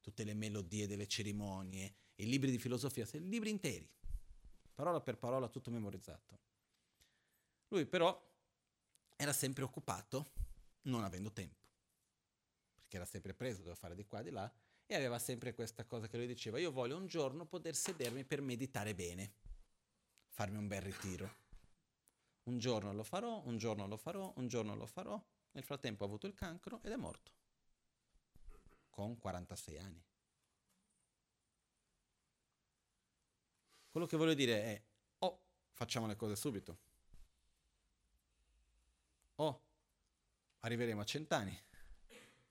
Tutte le melodie delle cerimonie, i libri di filosofia, libri interi, parola per parola, tutto memorizzato. Lui però era sempre occupato, non avendo tempo, perché era sempre preso, doveva fare di qua e di là, e aveva sempre questa cosa che lui diceva, io voglio un giorno poter sedermi per meditare bene, farmi un bel ritiro. Un giorno lo farò, un giorno lo farò, un giorno lo farò. Nel frattempo ha avuto il cancro ed è morto, con 46 anni. Quello che voglio dire è, o oh, facciamo le cose subito, o oh, arriveremo a cent'anni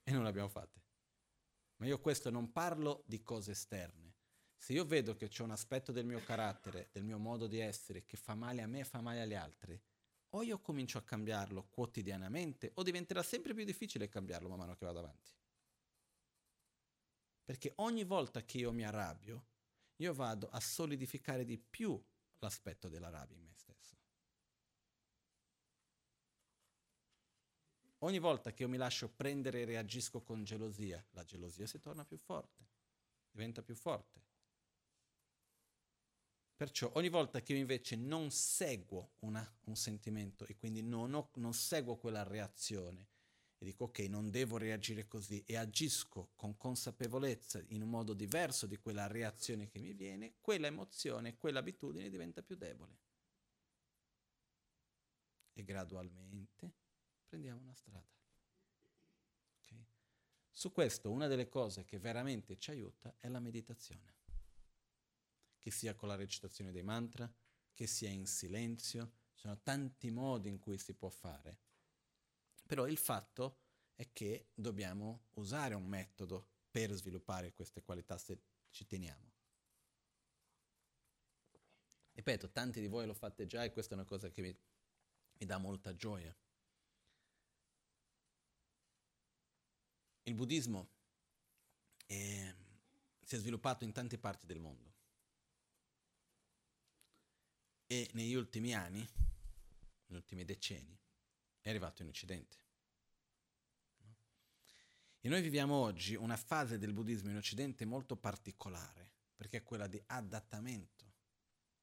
e non le abbiamo fatte. Ma io questo non parlo di cose esterne. Se io vedo che c'è un aspetto del mio carattere, del mio modo di essere, che fa male a me e fa male agli altri, o io comincio a cambiarlo quotidianamente, o diventerà sempre più difficile cambiarlo man mano che vado avanti. Perché ogni volta che io mi arrabbio, io vado a solidificare di più l'aspetto della rabbia in me stesso. Ogni volta che io mi lascio prendere e reagisco con gelosia, la gelosia si torna più forte, diventa più forte. Perciò ogni volta che io invece non seguo una, un sentimento e quindi non, ho, non seguo quella reazione e dico ok, non devo reagire così e agisco con consapevolezza in un modo diverso di quella reazione che mi viene, quella emozione, quell'abitudine diventa più debole. E gradualmente prendiamo una strada. Okay? Su questo una delle cose che veramente ci aiuta è la meditazione, che sia con la recitazione dei mantra, che sia in silenzio, ci sono tanti modi in cui si può fare, però il fatto è che dobbiamo usare un metodo per sviluppare queste qualità se ci teniamo. Ripeto, tanti di voi lo fate già e questa è una cosa che mi, mi dà molta gioia. Il buddismo è, si è sviluppato in tante parti del mondo e negli ultimi anni, negli ultimi decenni, è arrivato in Occidente. E noi viviamo oggi una fase del buddismo in Occidente molto particolare, perché è quella di adattamento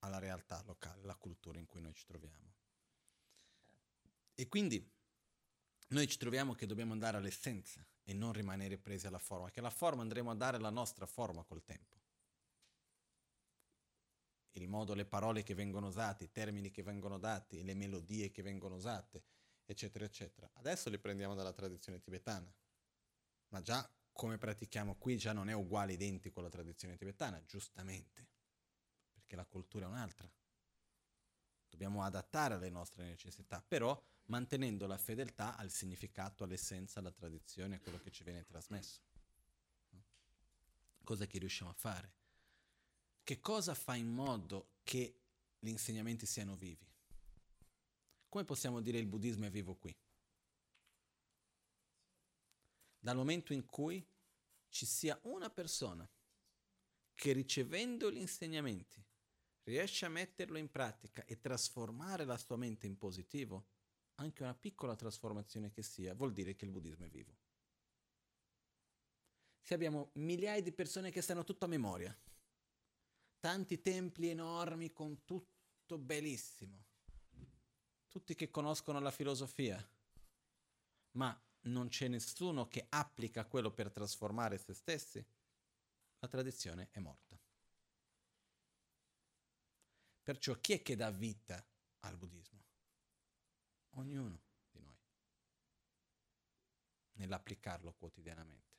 alla realtà locale, alla cultura in cui noi ci troviamo. E quindi noi ci troviamo che dobbiamo andare all'essenza e non rimanere presi alla forma, che la forma andremo a dare la nostra forma col tempo. Il modo, le parole che vengono usate, i termini che vengono dati, le melodie che vengono usate, eccetera, eccetera. Adesso le prendiamo dalla tradizione tibetana, ma già come pratichiamo qui già non è uguale, identico alla tradizione tibetana, giustamente, perché la cultura è un'altra. Dobbiamo adattare alle nostre necessità, però mantenendo la fedeltà al significato, all'essenza, alla tradizione, a quello che ci viene trasmesso. Cosa che riusciamo a fare? Che cosa fa in modo che gli insegnamenti siano vivi? Come possiamo dire il buddismo è vivo qui? Dal momento in cui ci sia una persona che ricevendo gli insegnamenti riesce a metterlo in pratica e trasformare la sua mente in positivo, anche una piccola trasformazione che sia, vuol dire che il buddismo è vivo. Se abbiamo migliaia di persone che sanno tutto a memoria, tanti templi enormi con tutto bellissimo, tutti che conoscono la filosofia, ma non c'è nessuno che applica quello per trasformare se stessi, la tradizione è morta. Perciò chi è che dà vita al buddismo? Ognuno di noi, nell'applicarlo quotidianamente.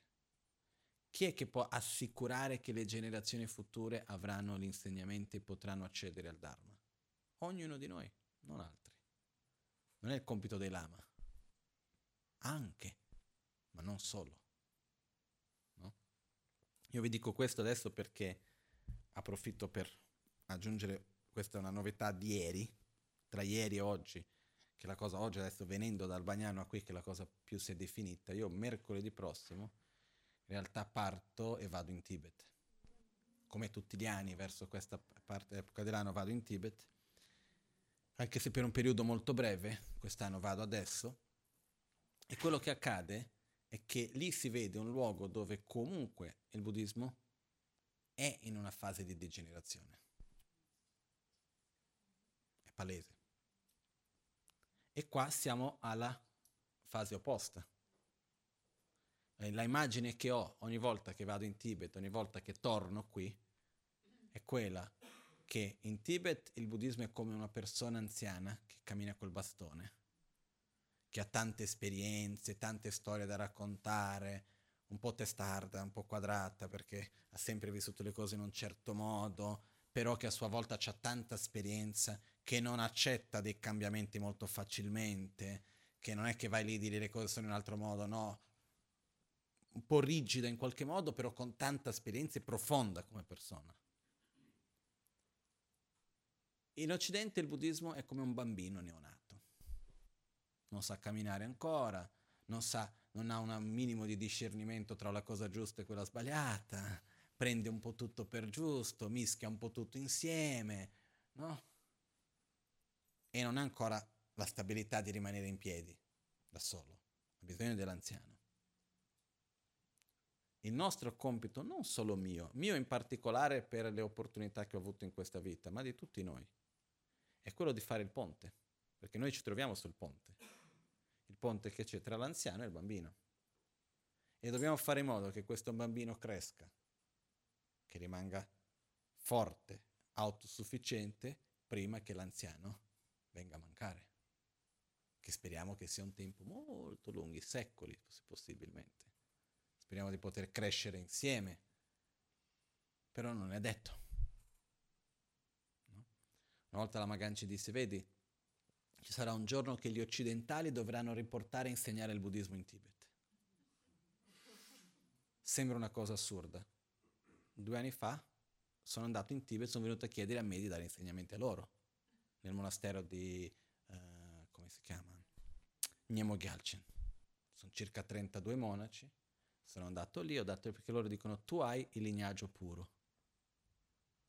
Chi è che può assicurare che le generazioni future avranno gli insegnamenti e potranno accedere al Dharma? Ognuno di noi, non altri. Non è il compito dei lama. Anche, ma non solo. No? Io vi dico questo adesso perché approfitto per aggiungere questa è una novità di ieri, tra ieri e oggi, che la cosa oggi adesso venendo dal Bagnano a qui che la cosa più si è definita, io mercoledì prossimo in realtà parto e vado in Tibet. Come tutti gli anni verso questa parte epoca dell'anno vado in Tibet, anche se per un periodo molto breve, quest'anno vado adesso, e quello che accade è che lì si vede un luogo dove comunque il buddismo è in una fase di degenerazione palese. E qua siamo alla fase opposta. La immagine che ho ogni volta che vado in Tibet, ogni volta che torno qui, è quella che in Tibet il buddismo è come una persona anziana che cammina col bastone, che ha tante esperienze, tante storie da raccontare, un po' testarda, un po' quadrata perché ha sempre vissuto le cose in un certo modo, però che a sua volta ha tanta esperienza che non accetta dei cambiamenti molto facilmente, che non è che vai lì e dire le cose sono in un altro modo, no, un po' rigida in qualche modo, però con tanta esperienza e profonda come persona. In Occidente il buddismo è come un bambino neonato. Non sa camminare ancora, non, sa, non ha un minimo di discernimento tra la cosa giusta e quella sbagliata, prende un po' tutto per giusto, mischia un po' tutto insieme, no? E non ha ancora la stabilità di rimanere in piedi da solo, ha bisogno dell'anziano. Il nostro compito, non solo mio, mio in particolare per le opportunità che ho avuto in questa vita, ma di tutti noi, è quello di fare il ponte, perché noi ci troviamo sul ponte, il ponte che c'è tra l'anziano e il bambino. E dobbiamo fare in modo che questo bambino cresca, che rimanga forte, autosufficiente, prima che l'anziano venga a mancare, che speriamo che sia un tempo molto lungo, secoli possibilmente. Speriamo di poter crescere insieme, però non è detto. No? Una volta la Magan ci disse, vedi, ci sarà un giorno che gli occidentali dovranno riportare e insegnare il buddismo in Tibet. Sembra una cosa assurda. Due anni fa sono andato in Tibet e sono venuto a chiedere a me di dare insegnamenti a loro nel monastero di, uh, come si chiama? Gnemo Gyalcin. Sono circa 32 monaci. Sono andato lì, ho detto perché loro dicono tu hai il lignaggio puro,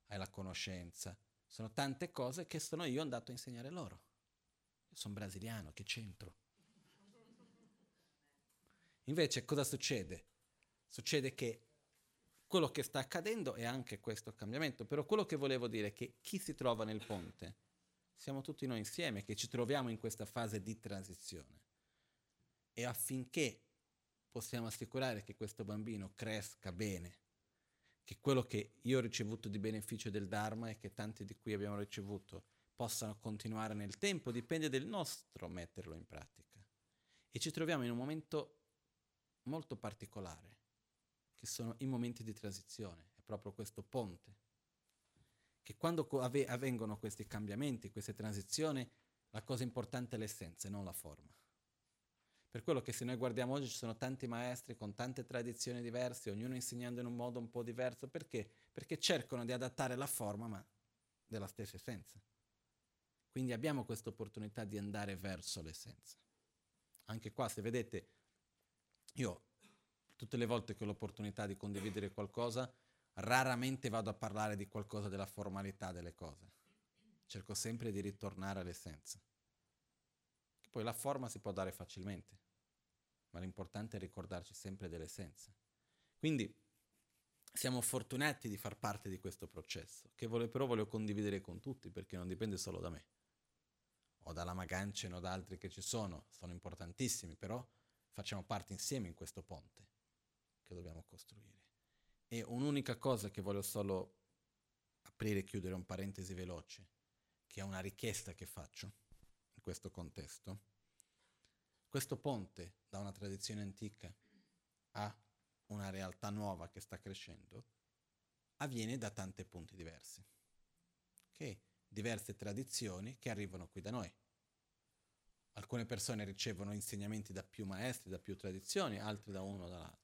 hai la conoscenza. Sono tante cose che sono io andato a insegnare loro. Io sono brasiliano, che c'entro? Invece cosa succede? Succede che quello che sta accadendo è anche questo cambiamento, però quello che volevo dire è che chi si trova nel ponte siamo tutti noi insieme che ci troviamo in questa fase di transizione. e affinché possiamo assicurare che questo bambino cresca bene, che quello che io ho ricevuto di beneficio del Dharma e che tanti di cui abbiamo ricevuto possano continuare nel tempo, dipende del nostro metterlo in pratica. E ci troviamo in un momento molto particolare, che sono i momenti di transizione, è proprio questo ponte, che quando avvengono questi cambiamenti, queste transizioni, la cosa importante è l'essenza e non la forma. Per quello che se noi guardiamo oggi ci sono tanti maestri con tante tradizioni diverse, ognuno insegnando in un modo un po' diverso, perché? Perché cercano di adattare la forma, ma della stessa essenza. Quindi abbiamo questa opportunità di andare verso l'essenza. Anche qua, se vedete, io tutte le volte che ho l'opportunità di condividere qualcosa, raramente vado a parlare di qualcosa della formalità delle cose. Cerco sempre di ritornare all'essenza. Poi la forma si può dare facilmente, ma l'importante è ricordarci sempre dell'essenza. Quindi siamo fortunati di far parte di questo processo, che voglio, però voglio condividere con tutti perché non dipende solo da me, o dalla Magancen o da altri che ci sono, sono importantissimi, però facciamo parte insieme in questo ponte che dobbiamo costruire. E un'unica cosa che voglio solo aprire e chiudere, un parentesi veloce, che è una richiesta che faccio questo contesto. Questo ponte da una tradizione antica a una realtà nuova che sta crescendo avviene da tanti punti diversi, che diverse tradizioni che arrivano qui da noi. Alcune persone ricevono insegnamenti da più maestri, da più tradizioni, altri da uno o dall'altro.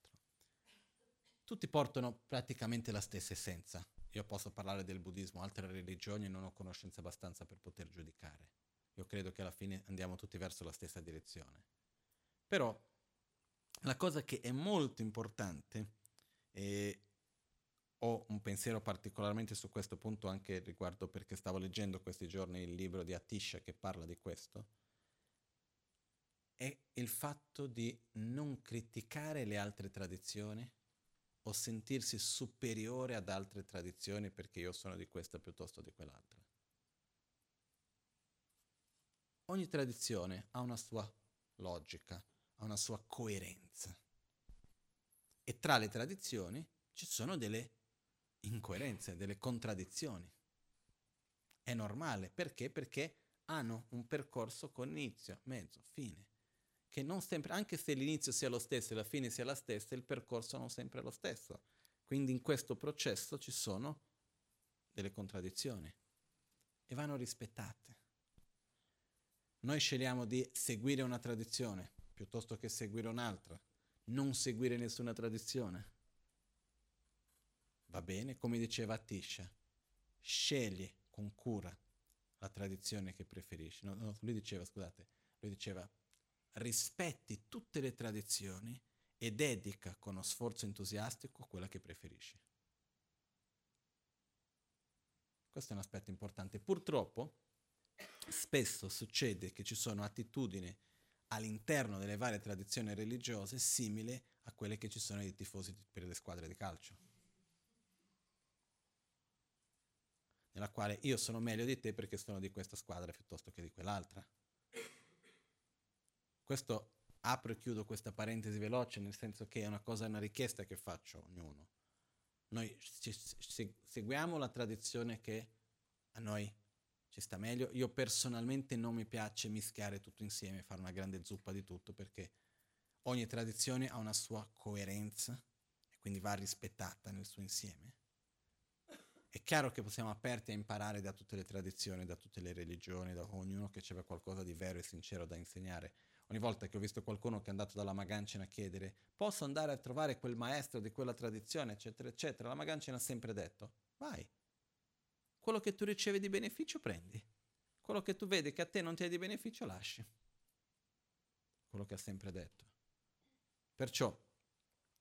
Tutti portano praticamente la stessa essenza. Io posso parlare del buddismo, altre religioni non ho conoscenza abbastanza per poter giudicare. Io credo che alla fine andiamo tutti verso la stessa direzione. Però la cosa che è molto importante, e ho un pensiero particolarmente su questo punto anche riguardo perché stavo leggendo questi giorni il libro di Atisha che parla di questo, è il fatto di non criticare le altre tradizioni o sentirsi superiore ad altre tradizioni perché io sono di questa piuttosto di quell'altra. Ogni tradizione ha una sua logica, ha una sua coerenza. E tra le tradizioni ci sono delle incoerenze, delle contraddizioni. È normale, perché? Perché hanno un percorso con inizio, mezzo, fine. Che non sempre, anche se l'inizio sia lo stesso e la fine sia la stessa, il percorso non sempre è lo stesso. Quindi in questo processo ci sono delle contraddizioni e vanno rispettate. Noi scegliamo di seguire una tradizione piuttosto che seguire un'altra, non seguire nessuna tradizione. Va bene, come diceva Tisha, scegli con cura la tradizione che preferisci. No, no, lui diceva, scusate, lui diceva, rispetti tutte le tradizioni e dedica con uno sforzo entusiastico quella che preferisci. Questo è un aspetto importante. Purtroppo, spesso succede che ci sono attitudini all'interno delle varie tradizioni religiose simili a quelle che ci sono nei tifosi per le squadre di calcio. Nella quale io sono meglio di te perché sono di questa squadra piuttosto che di quell'altra. Questo apro e chiudo questa parentesi veloce nel senso che è una cosa, una richiesta che faccio a ognuno. Noi ci, ci, seguiamo la tradizione che a noi ci sta meglio. Io personalmente non mi piace mischiare tutto insieme, fare una grande zuppa di tutto perché ogni tradizione ha una sua coerenza e quindi va rispettata nel suo insieme. È chiaro che siamo aperti a imparare da tutte le tradizioni, da tutte le religioni, da ognuno che aveva qualcosa di vero e sincero da insegnare. Ogni volta che ho visto qualcuno che è andato dalla Magancina a chiedere posso andare a trovare quel maestro di quella tradizione, eccetera, eccetera, la Magancina ha sempre detto vai, quello che tu ricevi di beneficio prendi. Quello che tu vedi che a te non ti è di beneficio lasci. Quello che ha sempre detto. Perciò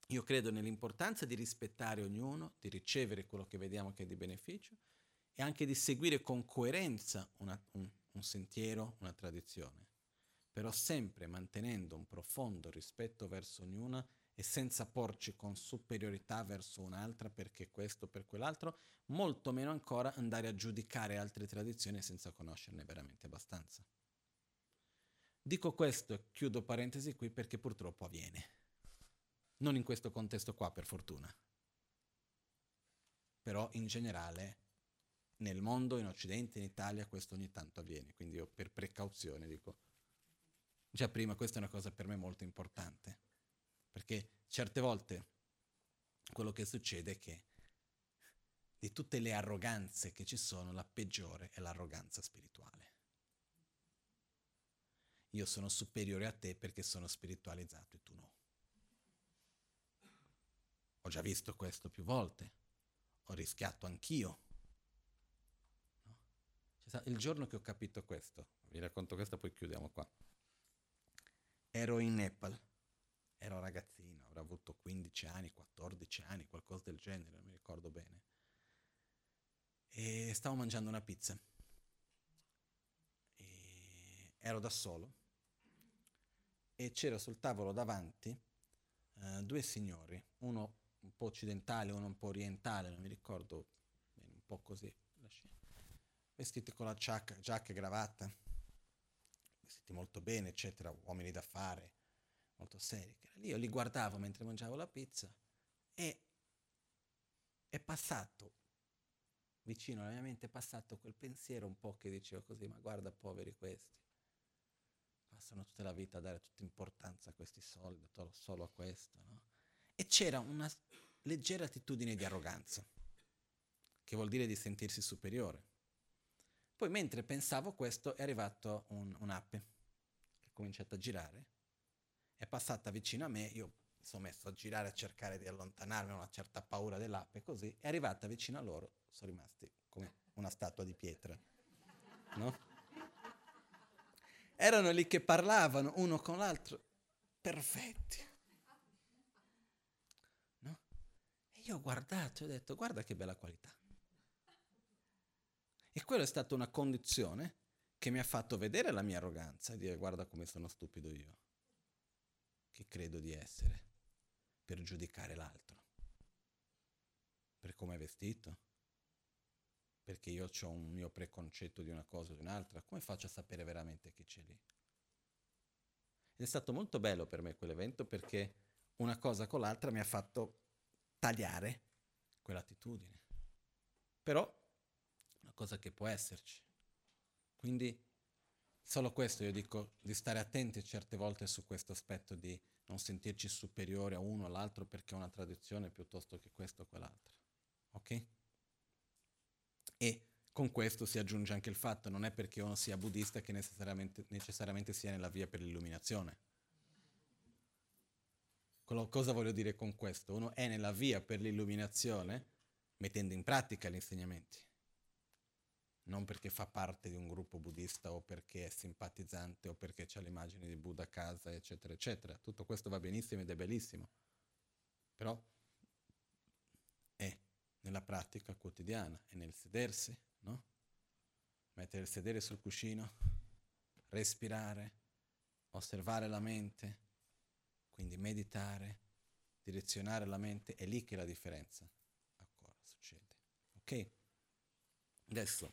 io credo nell'importanza di rispettare ognuno, di ricevere quello che vediamo che è di beneficio e anche di seguire con coerenza una, un, un sentiero, una tradizione, però sempre mantenendo un profondo rispetto verso ognuna e senza porci con superiorità verso un'altra perché questo o per quell'altro, molto meno ancora andare a giudicare altre tradizioni senza conoscerne veramente abbastanza. Dico questo e chiudo parentesi qui perché purtroppo avviene. Non in questo contesto qua, per fortuna. Però in generale nel mondo, in Occidente, in Italia, questo ogni tanto avviene. Quindi io per precauzione dico, già prima questa è una cosa per me molto importante, perché certe volte quello che succede è che di tutte le arroganze che ci sono, la peggiore è l'arroganza spirituale. Io sono superiore a te perché sono spiritualizzato e tu no. Ho già visto questo più volte, ho rischiato anch'io il giorno che ho capito questo, vi racconto questo poi chiudiamo qua. Ero in Nepal, ero ragazzino, avrò avuto 15 anni, 14 anni, qualcosa del genere, non mi ricordo bene. E stavo mangiando una pizza. E ero da solo e c'era sul tavolo davanti uh, due signori, uno un po' occidentale, uno un po' orientale, non mi ricordo un po' così vestiti con la giacca, giacca e cravatta, vestiti molto bene, eccetera, uomini da fare, molto seri. Io li guardavo mentre mangiavo la pizza e è passato, vicino alla mia mente è passato quel pensiero un po' che diceva così, ma guarda poveri questi, passano tutta la vita a dare tutta importanza a questi soldi, solo a questo, no? E c'era una leggera attitudine di arroganza, che vuol dire di sentirsi superiore. Poi mentre pensavo questo è arrivato un, un'app cominciato a girare, è passata vicino a me, io mi sono messo a girare a cercare di allontanarmi, una certa paura dell'app e così, è arrivata vicino a loro, sono rimasti come una statua di pietra, no? Erano lì che parlavano uno con l'altro, perfetti. No? E io ho guardato e ho detto, guarda che bella qualità. E quella è stata una condizione che mi ha fatto vedere la mia arroganza e dire guarda come sono stupido io, che credo di essere, per giudicare l'altro, per come è vestito, perché io ho un mio preconcetto di una cosa o di un'altra, come faccio a sapere veramente che c'è lì? Ed è stato molto bello per me quell'evento perché una cosa con l'altra mi ha fatto tagliare quell'attitudine. Però cosa che può esserci. Quindi solo questo io dico di stare attenti certe volte su questo aspetto di non sentirci superiore a uno o all'altro perché è una tradizione piuttosto che questo o quell'altro. Ok? E con questo si aggiunge anche il fatto, non è perché uno sia buddista che necessariamente, necessariamente sia nella via per l'illuminazione. Cosa voglio dire con questo? Uno è nella via per l'illuminazione mettendo in pratica gli insegnamenti non perché fa parte di un gruppo buddista o perché è simpatizzante o perché c'è l'immagine di Buddha a casa, eccetera, eccetera. Tutto questo va benissimo ed è bellissimo, però è nella pratica quotidiana, è nel sedersi, no? Mettere il sedere sul cuscino, respirare, osservare la mente, quindi meditare, direzionare la mente, è lì che la differenza ancora succede. Ok? Adesso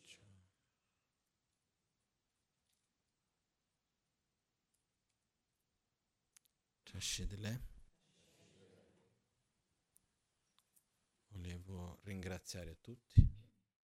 Shidle. Volevo ringraziare tutti